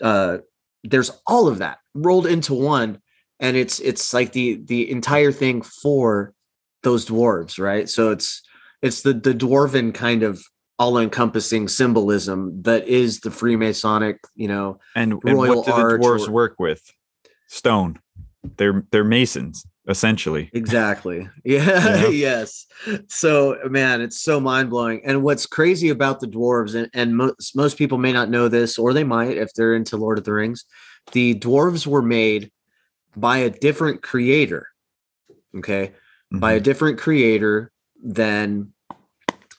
uh there's all of that rolled into one and it's it's like the the entire thing for those dwarves right so it's it's the the dwarven kind of all-encompassing symbolism that is the freemasonic you know And, and Royal what do the dwarves or- work with? Stone. They're they're masons essentially. exactly yeah Yeah. yes so man it's so mind-blowing and what's crazy about the dwarves and, and most, most people may not know this or they might if they're into lord of the rings the dwarves were made by a different creator okay by a Mhm. different creator than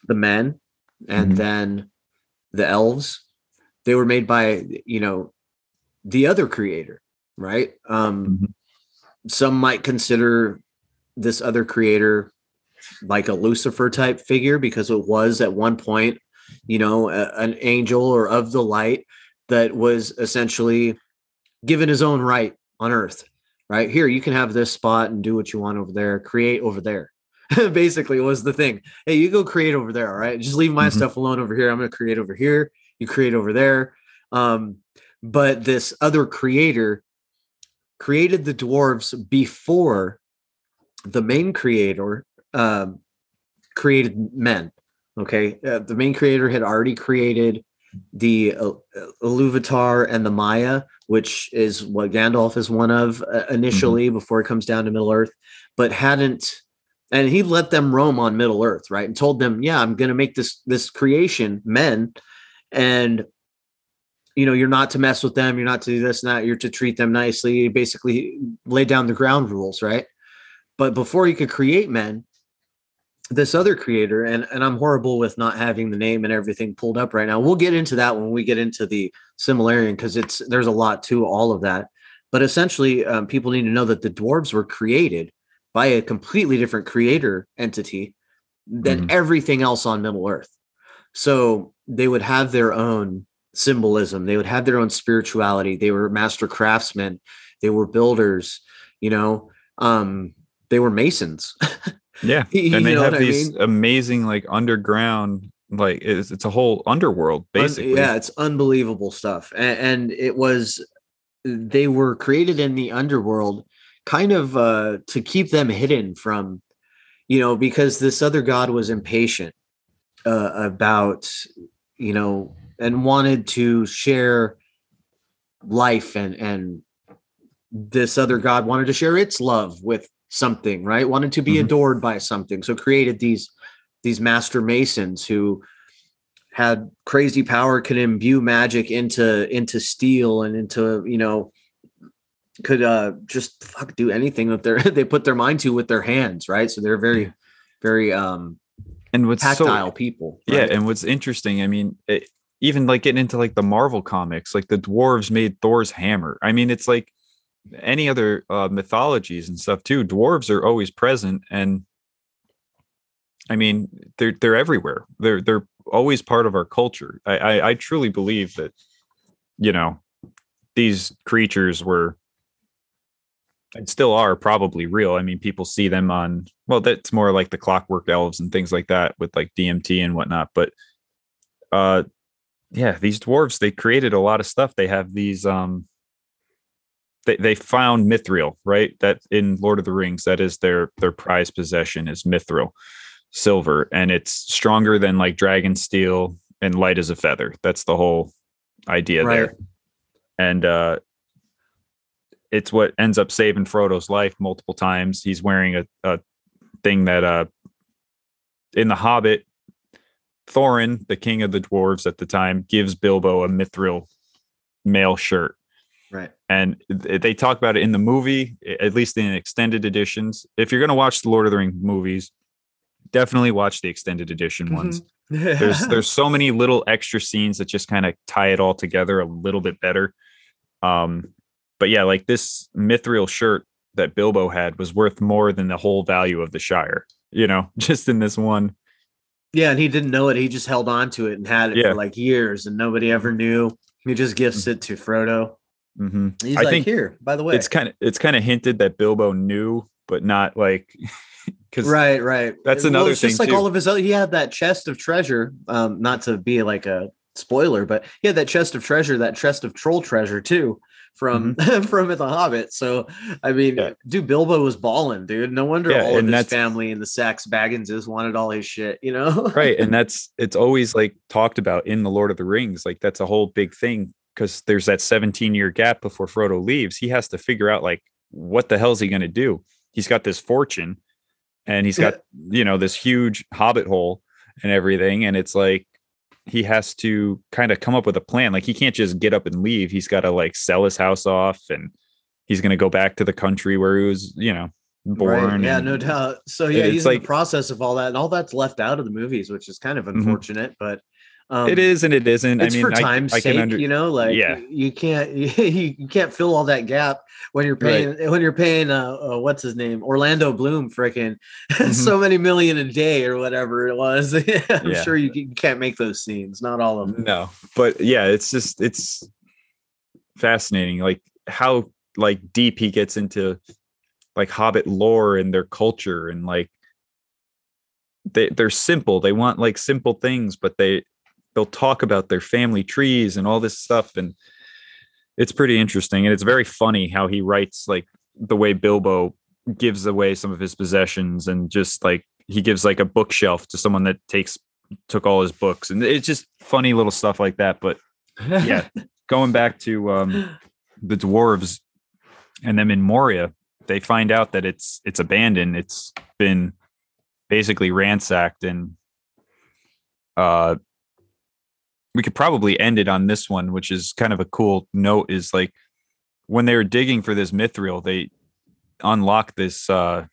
the men and Mhm. then the elves they were made by you know the other creator right um Mhm. Some might consider this other creator like a lucifer type figure because it was at one point you know a- an angel or of the light that was essentially given his own right on earth right? Here you can have this spot and do what you want over there. Create over there. Basically was the thing. Hey you go create over there all right? Just leave my Mhm. stuff alone over here. I'm going to create over here. You create over there. Um but this other creator created the dwarves before the main creator um created men okay uh, the main creator had already created the uh, Iluvatar and the Maia, which is what Gandalf is one of uh, initially before it comes down to Middle Earth, but hadn't and he let them roam on Middle Earth, right? And told them, "Yeah, I'm going to make this this creation men and you know, you're not to mess with them, you're not to do this and that, you're to treat them nicely, basically lay down the ground rules, right? But before you could create men, this other creator, and, and I'm horrible with not having the name and everything pulled up right now. We'll get into that when we get into the Silmarillion because it's there's a lot to all of that. But essentially, um, people need to know that the dwarves were created by a completely different creator entity than Mhm. everything else on Middle Earth. So they would have their own symbolism, they would have their own spirituality. They were master craftsmen, they were builders, you know, um, they were masons. Yeah. And they have what I these mean? amazing like underground like it's, it's a whole underworld Un- basically yeah, it's unbelievable stuff. And, and it was they were created in the underworld kind of uh to keep them hidden from you know because this other god was impatient uh, about you know and wanted to share life and and this other god wanted to share its love with something right? Wanted to be Mhm. adored by something. So created these these master masons who had crazy power could imbue magic into into steel and into you know could uh just fuck do anything with their they put their mind to with their hands right? So they're very very um and what's tactile so people yeah and what's interesting i mean it, even like getting into like the marvel comics like the dwarves made thor's hammer i mean it's like any other uh, mythologies and stuff too dwarves are always present and i mean they're they're everywhere they're they're always part of our culture i i, I truly believe that you know these creatures were and still are probably real. I mean, people see them on well, that's more like the clockwork elves and things like that with like DMT and whatnot. But uh yeah, these dwarves, they created a lot of stuff. They have these um they, they found mithril, right? That in Lord of the Rings, that is their their prized possession is mithril, silver, and it's stronger than like dragon steel and light as a feather. That's the whole idea Right. there. And uh it's what ends up saving Frodo's life multiple times. He's wearing a, a thing that uh in the Hobbit, Thorin, the king of the dwarves at the time, gives Bilbo a mithril mail shirt. right And th- they talk about it in the movie, at least in extended editions. If you're going to watch the Lord of the Rings movies, definitely watch the extended edition Mhm. ones. there's there's so many little extra scenes that just kind of tie it all together a little bit better. Um, but yeah, like this mithril shirt that Bilbo had was worth more than the whole value of the Shire. You know, just in this one. Yeah, and he didn't know it. He just held on to it and had it Yeah. for like years, and nobody ever knew. He just gifts it to Frodo. hmm He's I like, think "Here, by the way." It's kind of it's kind of hinted that Bilbo knew, but not like because right, right. that's Well, another it's just like too. all of his other. He had that chest of treasure. Um, not to be like a spoiler, but he had that chest of treasure, that chest of troll treasure too, from from the Hobbit. So I mean, Mm-hmm. Yeah. dude, Bilbo was balling, dude. No wonder Yeah, all of his family and the Sax Bagginses wanted all his shit. You know, right and that's it's always like talked about in the lord of the rings like that's a whole big thing because there's that 17 year gap before frodo leaves he has to figure out like what the hell's he going to do he's got this fortune and he's got you know this huge hobbit hole and everything and it's like he has to kind of come up with a plan like he can't just get up and leave he's got to like sell his house off and he's going to go back to the country where he was you know born Right, Yeah, no doubt. So yeah, he's in the process of all that, and all that's left out of the movies, which is kind of Mhm. unfortunate. But um, it is and it isn't It's i mean for I- time's I, can sake, under you know. Like, Yeah. you can't you, can't fill all that gap when you're Right. paying when you're paying uh, uh what's his name Orlando Bloom freaking Mhm. so many million a day or whatever it was. I'm Yeah. sure you, you can't make those scenes, not all of them. no but yeah it's just it's fascinating like how like deep he gets into like hobbit lore and their culture and like they they're simple they want like simple things but they they'll talk about their family trees and all this stuff and it's pretty interesting and it's very funny how he writes like the way bilbo gives away some of his possessions and just like he gives like a bookshelf to someone that takes took all his books and it's just funny little stuff like that but yeah going back to um the dwarves and them in moria they find out that it's it's abandoned it's been basically ransacked and uh we could probably end it on this one which is kind of a cool note is like when they were digging for this mithril they unlock this uh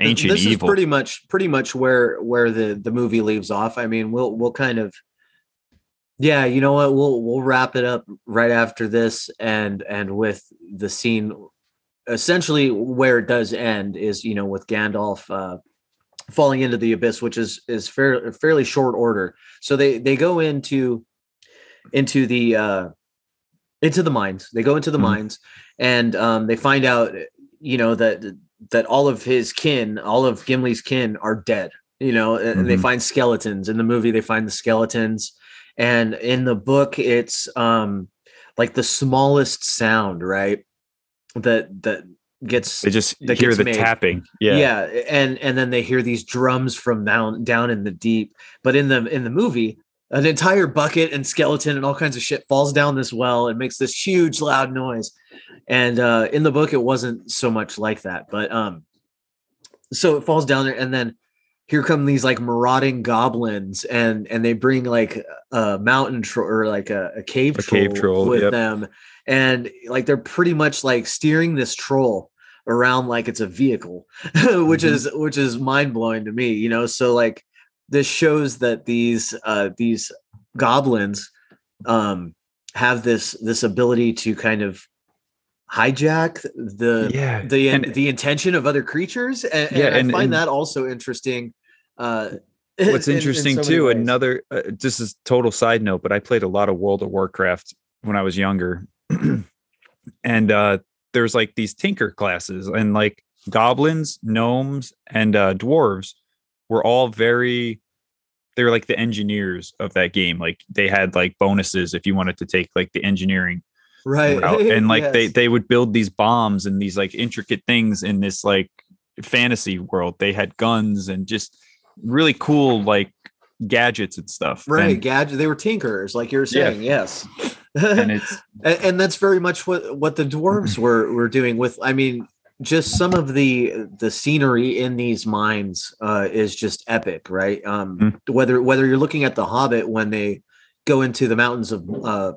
ancient this evil is pretty much pretty much where where the the movie leaves off. I mean we'll we'll kind of yeah you know what? We'll we'll wrap it up right after this and and with the scene essentially where it does end is you know with gandalf uh falling into the abyss which is is fair, fairly short order. So they they go into into the uh into the mines they go into the Mhm. mines and um they find out you know that that all of his kin, all of Gimli's kin are dead, you know, and and they Mhm. find skeletons. In the movie, they find the skeletons. And in the book, it's um like the smallest sound, right? That that gets they just that hear the made. tapping yeah yeah. and and then they hear these drums from down down in the deep. But in the in the movie, an entire bucket and skeleton and all kinds of shit falls down this well and makes this huge loud noise. And uh in the book, it wasn't so much like that, but um, so it falls down there, and then here come these like marauding goblins, and and they bring like a mountain troll or like a, a cave A troll, cave troll, with yep. them, and like they're pretty much like steering this troll around like it's a vehicle, which Mhm. is which is mind blowing to me, you know. So like this shows that these uh these goblins um have this this ability to kind of hijack the yeah the and- the intention of other creatures and, Yeah, and i find and- that also interesting uh what's in- in interesting so too another uh, just as total side note but i played a lot of world of warcraft when i was younger. And uh there's like these tinker classes and like goblins gnomes and uh dwarves were all very they were like the engineers of that game like they had like bonuses if you wanted to take like the engineering right route. and like they Yes. they would build these bombs and these like intricate things in this like fantasy world they had guns and just really cool like gadgets and stuff right and, gadget they were tinkerers like you were Yeah. saying yes and it's and, and that's very much what what the dwarves were were doing with i mean just some of the the scenery in these mines uh is just epic right um Mm. whether whether you're looking at the hobbit when they go into the mountains of uh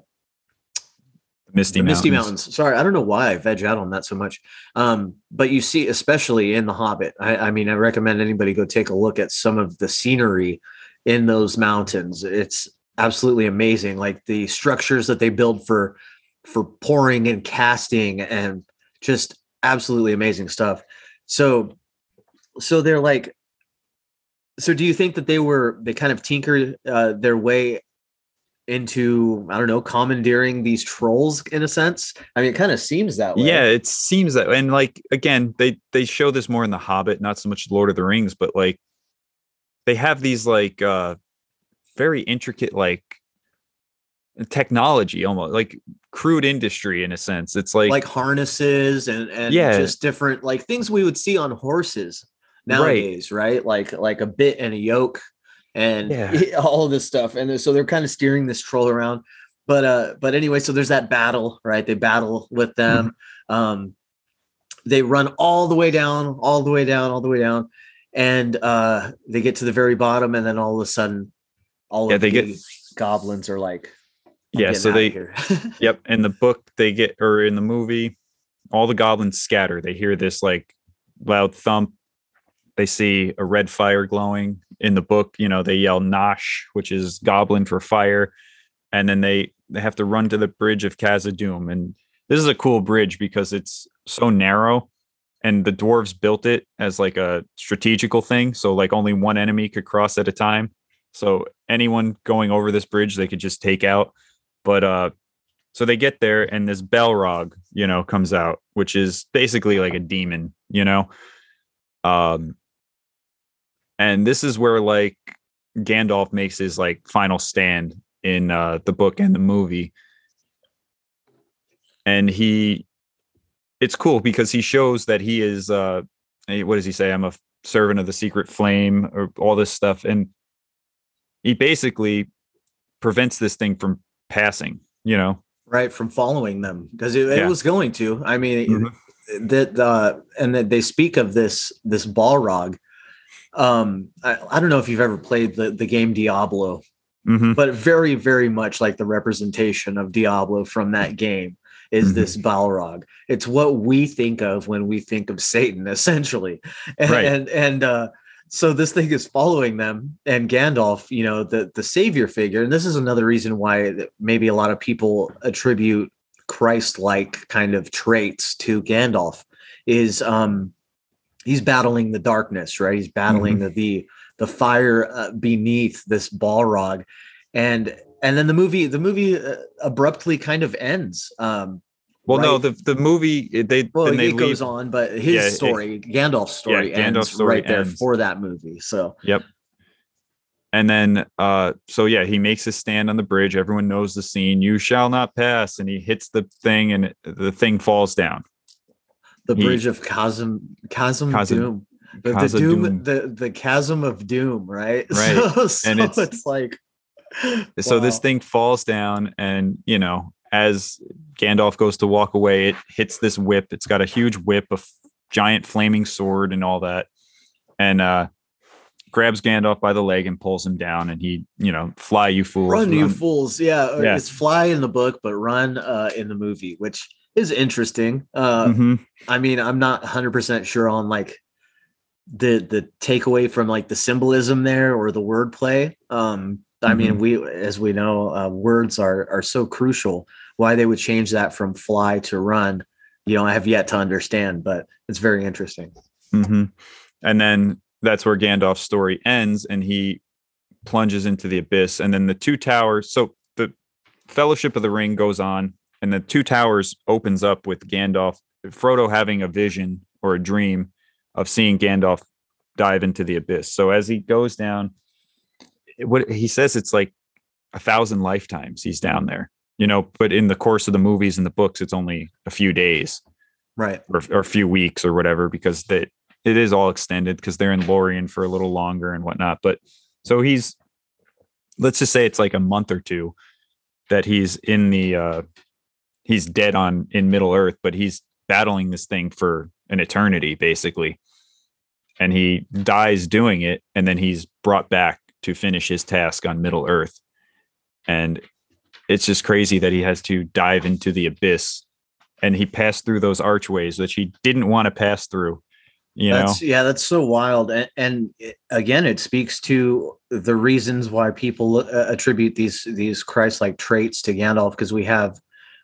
misty mountains. Misty Mountains. Sorry, I don't know why I veg out on that so much. Um, but you see, especially in The Hobbit, I, I mean, I recommend anybody go take a look at some of the scenery in those mountains. It's absolutely amazing. Like the structures that they build for for pouring and casting and just absolutely amazing stuff. So so they're like so do you think that they were they kind of tinkered uh, their way into I don't know commandeering these trolls in a sense? I mean, it kind of seems that way. Yeah, it seems that, and like again, they they show this more in the Hobbit, not so much Lord of the Rings, but like they have these like uh very intricate like technology almost like crude industry in a sense. It's like like harnesses and and Yeah. just different like things we would see on horses nowadays right, like like a bit and a yoke and Yeah. all of this stuff. And so they're kind of steering this troll around. But uh but anyway so there's that battle right? They battle with them. Mm-hmm. um they run all the way down all the way down all the way down. And uh they get to the very bottom and then all of a sudden all Yeah, of they the get- goblins are like "I'm yeah so they. Yep. In the book, they get, or in the movie, all the goblins scatter. They hear this like loud thump. They see a red fire glowing. In the book, you know, they yell Nosh, which is goblin for fire. And then they they have to run to the bridge of Khazad-dûm. And this is a cool bridge because it's so narrow and the dwarves built it as like a strategical thing. So like only one enemy could cross at a time. So anyone going over this bridge, they could just take out. But uh so they get there and this Balrog, you know, comes out, which is basically like a demon, you know. Um and this is where like Gandalf makes his like final stand in uh the book and the movie. And he it's cool because he shows that he is uh what does he say? I'm a servant of the secret flame or all this stuff and he basically prevents this thing from passing, you know. right from following them because it, it was going to i mean Mhm. that uh and that they speak of this this balrog um I, I don't know if you've ever played the the game diablo Mhm. but very very much like the representation of diablo from that game is Mhm. this balrog it's what we think of when we think of satan essentially and Right. and, and uh so this thing is following them and gandalf you know the the savior figure and this is another reason why maybe a lot of people attribute christ-like kind of traits to gandalf is um he's battling the darkness right? He's battling the, the the fire uh, beneath this balrog. And and then the movie the movie uh, abruptly kind of ends um Well, no, the the movie they well it goes leave. on but his Yeah, it- story gandalf's story Gandalf's ends story right there for that movie so yep. and then uh so yeah, he makes his stand on the bridge. Everyone knows the scene. You shall not pass, and he hits the thing, and it, the thing falls down. the He- bridge of chasm chasm Chasm- doom the, the doom Doom. the the chasm of doom right Right. so, so And it's, it's- like So this thing falls down, and you know, as Gandalf goes to walk away, it hits this whip. It's got a huge whip, a f- giant flaming sword, and all that, and uh grabs Gandalf by the leg and pulls him down. And he, you know, fly you fools, run you fools yeah, uh, Yeah. it's fly in the book but run uh in the movie which is interesting uh Mhm. i mean i'm not 100% sure on like the the takeaway from like the symbolism there or the wordplay um i mean Mhm. we as we know uh, words are are so crucial why they would change that from fly to run you know i have yet to understand but it's very interesting hmm And then that's where Gandalf's story ends, and he plunges into the abyss. And then the two towers. So the Fellowship of the Ring goes on, and the two towers opens up with Gandalf, Frodo having a vision or a dream of seeing Gandalf dive into the abyss. So as he goes down, what he says it's like a thousand lifetimes he's down there. You know, but in the course of the movies and the books, it's only a few days right or, or a few weeks or whatever because that it is all extended because they're in Lorien for a little longer and whatnot. But so he's let's just say it's like a month or two that he's in the uh he's dead on in Middle Earth, but he's battling this thing for an eternity basically. And he dies doing it, and then he's brought back to finish his task on Middle Earth. And it's just crazy that he has to dive into the abyss and he passed through those archways that he didn't want to pass through You know, yeah, that's so wild. And, and again, it speaks to the reasons why people uh, attribute these these Christ-like traits to Gandalf because we have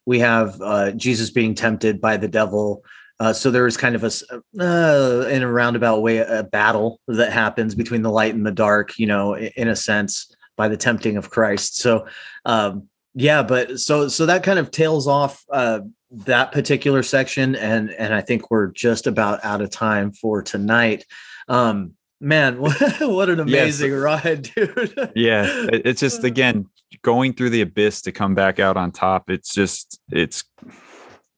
we have uh, Jesus being tempted by the devil. Uh, so there is kind of a uh, in a roundabout way a battle that happens between the light and the dark. You know, in a sense, by the tempting of Christ. So um, yeah, but so so that kind of tails off uh, that particular section, and and I think we're just about out of time for tonight. Um, man, what, what an Yes. amazing ride, dude! yeah, it's just again going through the abyss to come back out on top. It's just it's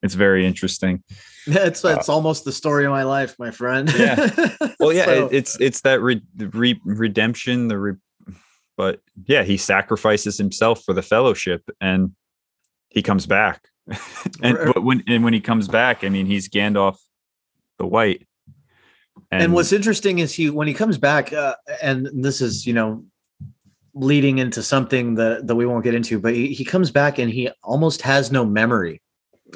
it's very interesting. it's it's almost the story of my life, my friend. Yeah. Well, yeah, So- it, it's it's that re, re, redemption, the re, but yeah, he sacrifices himself for the fellowship, and he comes back. and but when and when he comes back, I mean, he's Gandalf the White. and, what's interesting is he when he comes back uh, and this is you know leading into something that that we won't get into but he, he comes back and he almost has no memory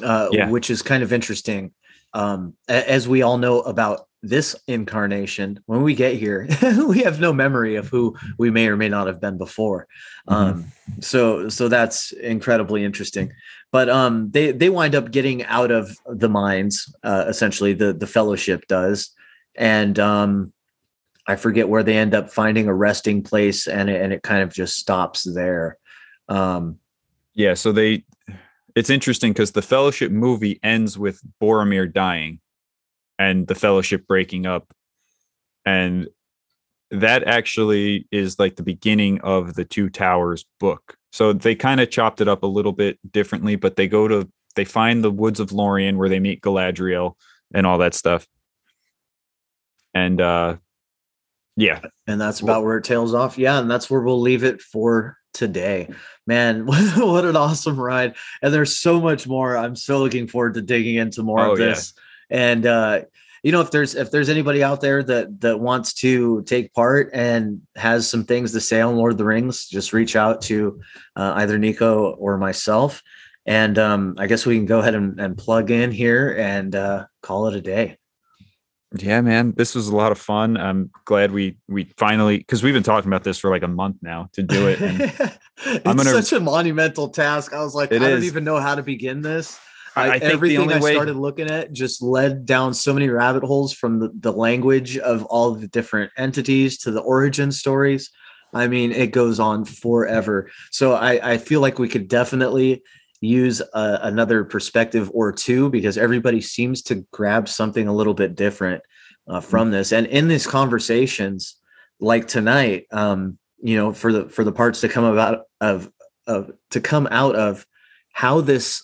uh, Yeah. which is kind of interesting um, as we all know about this incarnation when we get here we have no memory of who we may or may not have been before. Um, so so that's incredibly interesting. But um they they wind up getting out of the mines uh, essentially the the fellowship does. And um i forget where they end up finding a resting place and it, and it kind of just stops there. Um yeah, so they it's interesting because the Fellowship movie ends with Boromir dying and the Fellowship breaking up, and that actually is like the beginning of the Two Towers book. So they kind of chopped it up a little bit differently, but they go to they find the woods of Lorien where they meet Galadriel and all that stuff. And uh yeah, and that's about where it tails off. Yeah and that's where we'll leave it for today. Man what an awesome ride. And there's so much more. I'm so looking forward to digging into more Oh, of yeah. this. And uh you know if there's if there's anybody out there that that wants to take part and has some things to say on lord of the rings just reach out to uh, either niko or myself and um i guess we can go ahead and, and plug in here and uh call it a day Yeah, man, this was a lot of fun. I'm glad we we finally because we've been talking about this for like a month now to do it. And it's gonna- such a monumental task. I was like, I don't even know how to begin this. I, I, I think the everything I way started looking at just led down so many rabbit holes from the, the language of all the different entities to the origin stories. I mean, it goes on forever. So I, I feel like we could definitely use a, another perspective or two because everybody seems to grab something a little bit different uh, from this. And in these conversations, like tonight, um, you know, for the for the parts to come about of of to come out of how this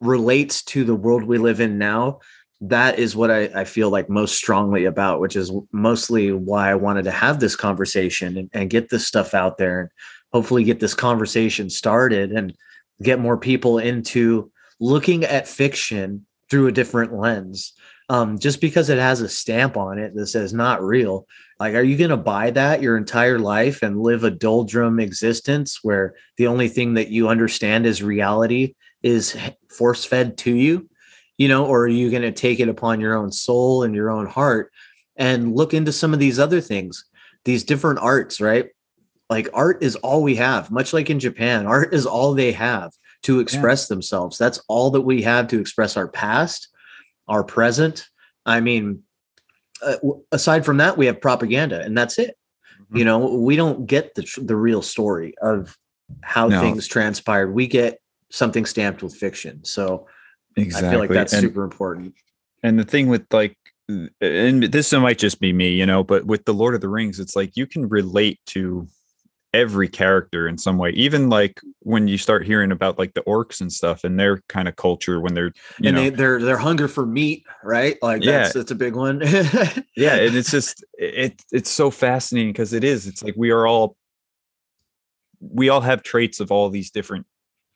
relates to the world we live in now that is what I, I feel like most strongly about which is mostly why i wanted to have this conversation and, and get this stuff out there and hopefully get this conversation started and get more people into looking at fiction through a different lens. Um, just because it has a stamp on it that says not real. Like are you going to buy that your entire life and live a doldrum existence where the only thing that you understand is reality is force fed to you you know or are you going to take it upon your own soul and your own heart? And look into some of these other things these different arts right? Like art is all we have much like in japan art is all they have to express themselves. That's all that we have to express our past our present. I mean uh, aside from that we have propaganda and that's it. Mhm. you know we don't get the the real story of how No. things transpired. We get something stamped with fiction so exactly. i feel like that's and, super important and the thing with like and this might just be me, you know, but with the Lord of the Rings, it's like you can relate to every character in some way. Even like when you start hearing about like the orcs and stuff and their kind of culture when they're you and know they, their their hunger for meat right like that's that's a big one yeah and it's just it it's so fascinating because it is it's like we are all we all have traits of all these different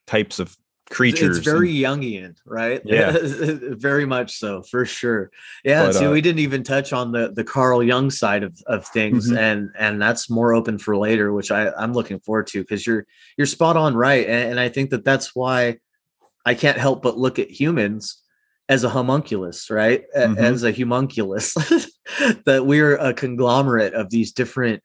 types of creatures it's very and- Jungian, right? Yeah. very much so, for sure. Yeah. But, see, uh, we didn't even touch on the the Carl Jung side of, of things, Mhm. and and that's more open for later, which I I'm looking forward to because you're you're spot on right, and, and I think that that's why I can't help but look at humans as a homunculus, right? Mm-hmm. As a homunculus, that we're a conglomerate of these different,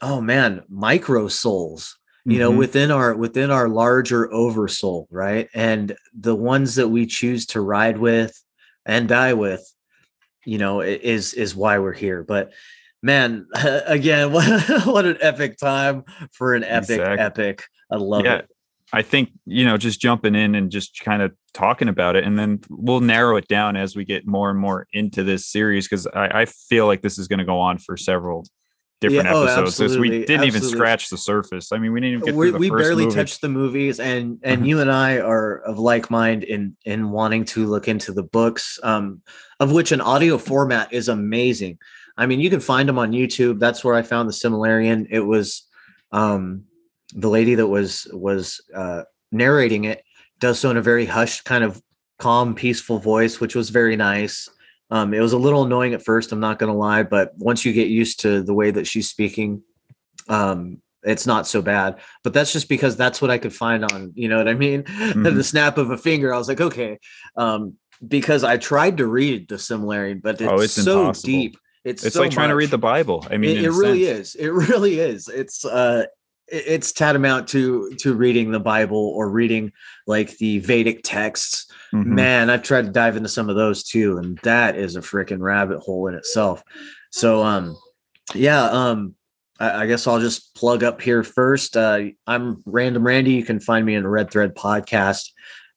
oh man, micro souls, you know, mm-hmm. within our within our larger oversoul, right? And the ones that we choose to ride with and die with, you know, is is why we're here. But man, again, what, what an epic time for an epic exactly. epic. I love yeah. it. I think, you know, just jumping in and just kind of talking about it, and then we'll narrow it down as we get more and more into this series because I, I, feel like this is going to go on for several different yeah, oh, episodes. Because we didn't absolutely. even scratch the surface. I mean, we didn't even get we, we barely movie. touched the movies, and and you and I are of like mind in in wanting to look into the books, um, of which an audio format is amazing. I mean, you can find them on YouTube. That's where I found the Silmarillion. It was um the lady that was was uh, narrating it does so in a very hushed, kind of calm, peaceful voice, which was very nice. Um, it was a little annoying at first, I'm not going to lie, but once you get used to the way that she's speaking, um, it's not so bad. But that's just because that's what I could find on, you know what I mean? Mm-hmm. the snap of a finger, I was like, okay. Um, because I tried to read the Silmarillion, but it's, oh, it's so impossible. deep. It's, it's so like trying to read the Bible. I mean, it, it really sense. is. It really is. It's uh it's tantamount to to reading the bible or reading like the vedic texts mm-hmm. man i've tried to dive into some of those too and that is a freaking rabbit hole in itself so um yeah um I, I, guess i'll just plug up here first uh i'm random randy you can find me in the red thread podcast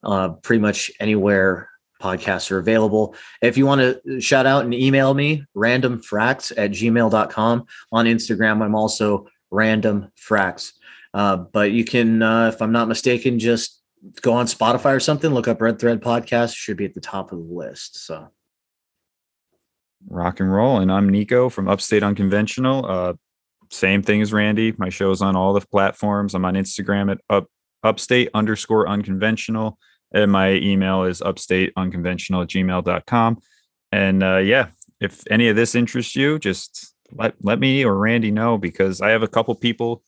uh pretty much anywhere podcasts are available. If you want to shout out and email me, randomfracts at gmail.com. On Instagram, I'm also random fracts. Uh, but you can, uh, if I'm not mistaken, just go on Spotify or something, look up Red Thread Podcast, should be at the top of the list. So rock and roll. And I'm Niko from Upstate Unconventional. Uh, same thing as Randy. My show's on all the platforms. I'm on Instagram at up, upstate underscore unconventional. And my email is upstate unconventional at gmail.com. And uh, yeah, if any of this interests you, just let let me or Randy know because I have a couple people.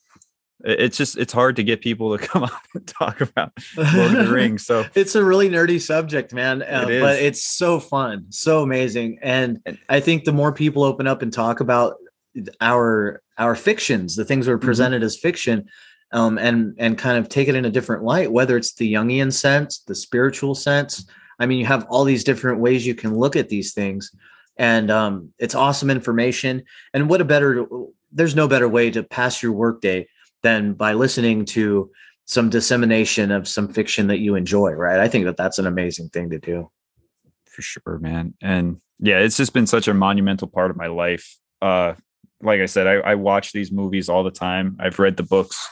It's just it's hard to get people to come on and talk about Lord of the Rings. So it's a really nerdy subject, man. Uh, but it's so fun, so amazing, and I think the more people open up and talk about our our fictions, the things are mm-hmm. presented mm-hmm. as fiction, um, and and kind of take it in a different light, whether it's the Jungian sense, the spiritual sense. I mean, you have all these different ways you can look at these things and um, it's awesome information. And what a better, there's no better way to pass your workday than by listening to some dissemination of some fiction that you enjoy, right? I think that that's an amazing thing to do. For sure, man. And yeah, it's just been such a monumental part of my life. Uh, like I said, I, I watch these movies all the time. I've read the books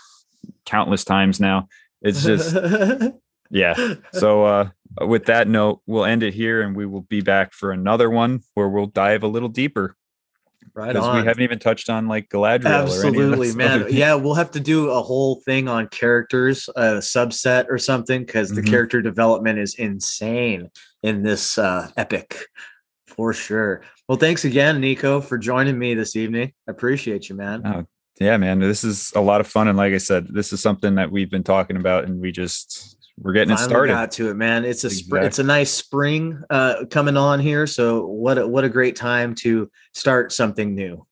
countless times now. It's just, yeah. So, uh, uh, with that note, we'll end it here and we will be back for another one where we'll dive a little deeper. Right because we haven't even touched on like Galadriel. Absolutely, man. yeah, we'll have to do a whole thing on characters, a subset or something, because mm-hmm. the character development is insane in this uh, epic, for sure. Well, thanks again, Niko, for joining me this evening. I appreciate you, man. Oh, yeah, man. This is a lot of fun, and like I said, this is something that we've been talking about, and we just we're getting Finally it started. Got to it, man. It's a exactly. it's a nice spring uh, coming on here. So what a, what a great time to start something new.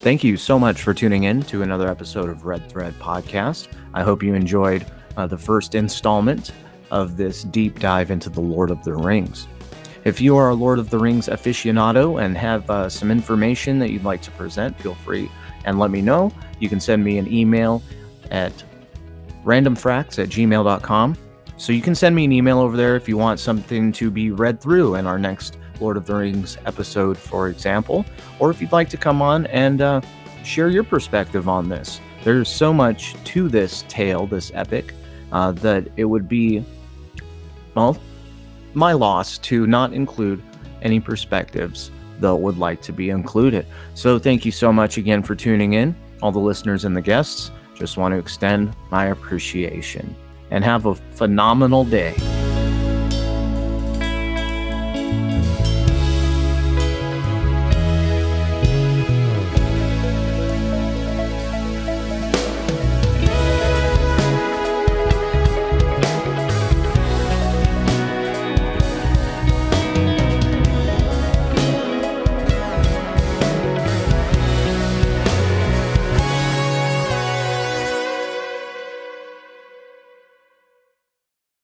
Thank you so much for tuning in to another episode of Red Thread Podcast. I hope you enjoyed uh, the first installment of this deep dive into the Lord of the Rings. If you are a Lord of the Rings aficionado and have uh, some information that you'd like to present, feel free and let me know. You can send me an email at randomfracts at gmail.com. So you can send me an email over there if you want something to be read through in our next Lord of the Rings episode, for example, or if you'd like to come on and uh, share your perspective on this. There's so much to this tale, this epic, uh, that it would be, well, my loss to not include any perspectives that would like to be included. So thank you so much again for tuning in, all the listeners and the guests. Just want to extend my appreciation and have a phenomenal day.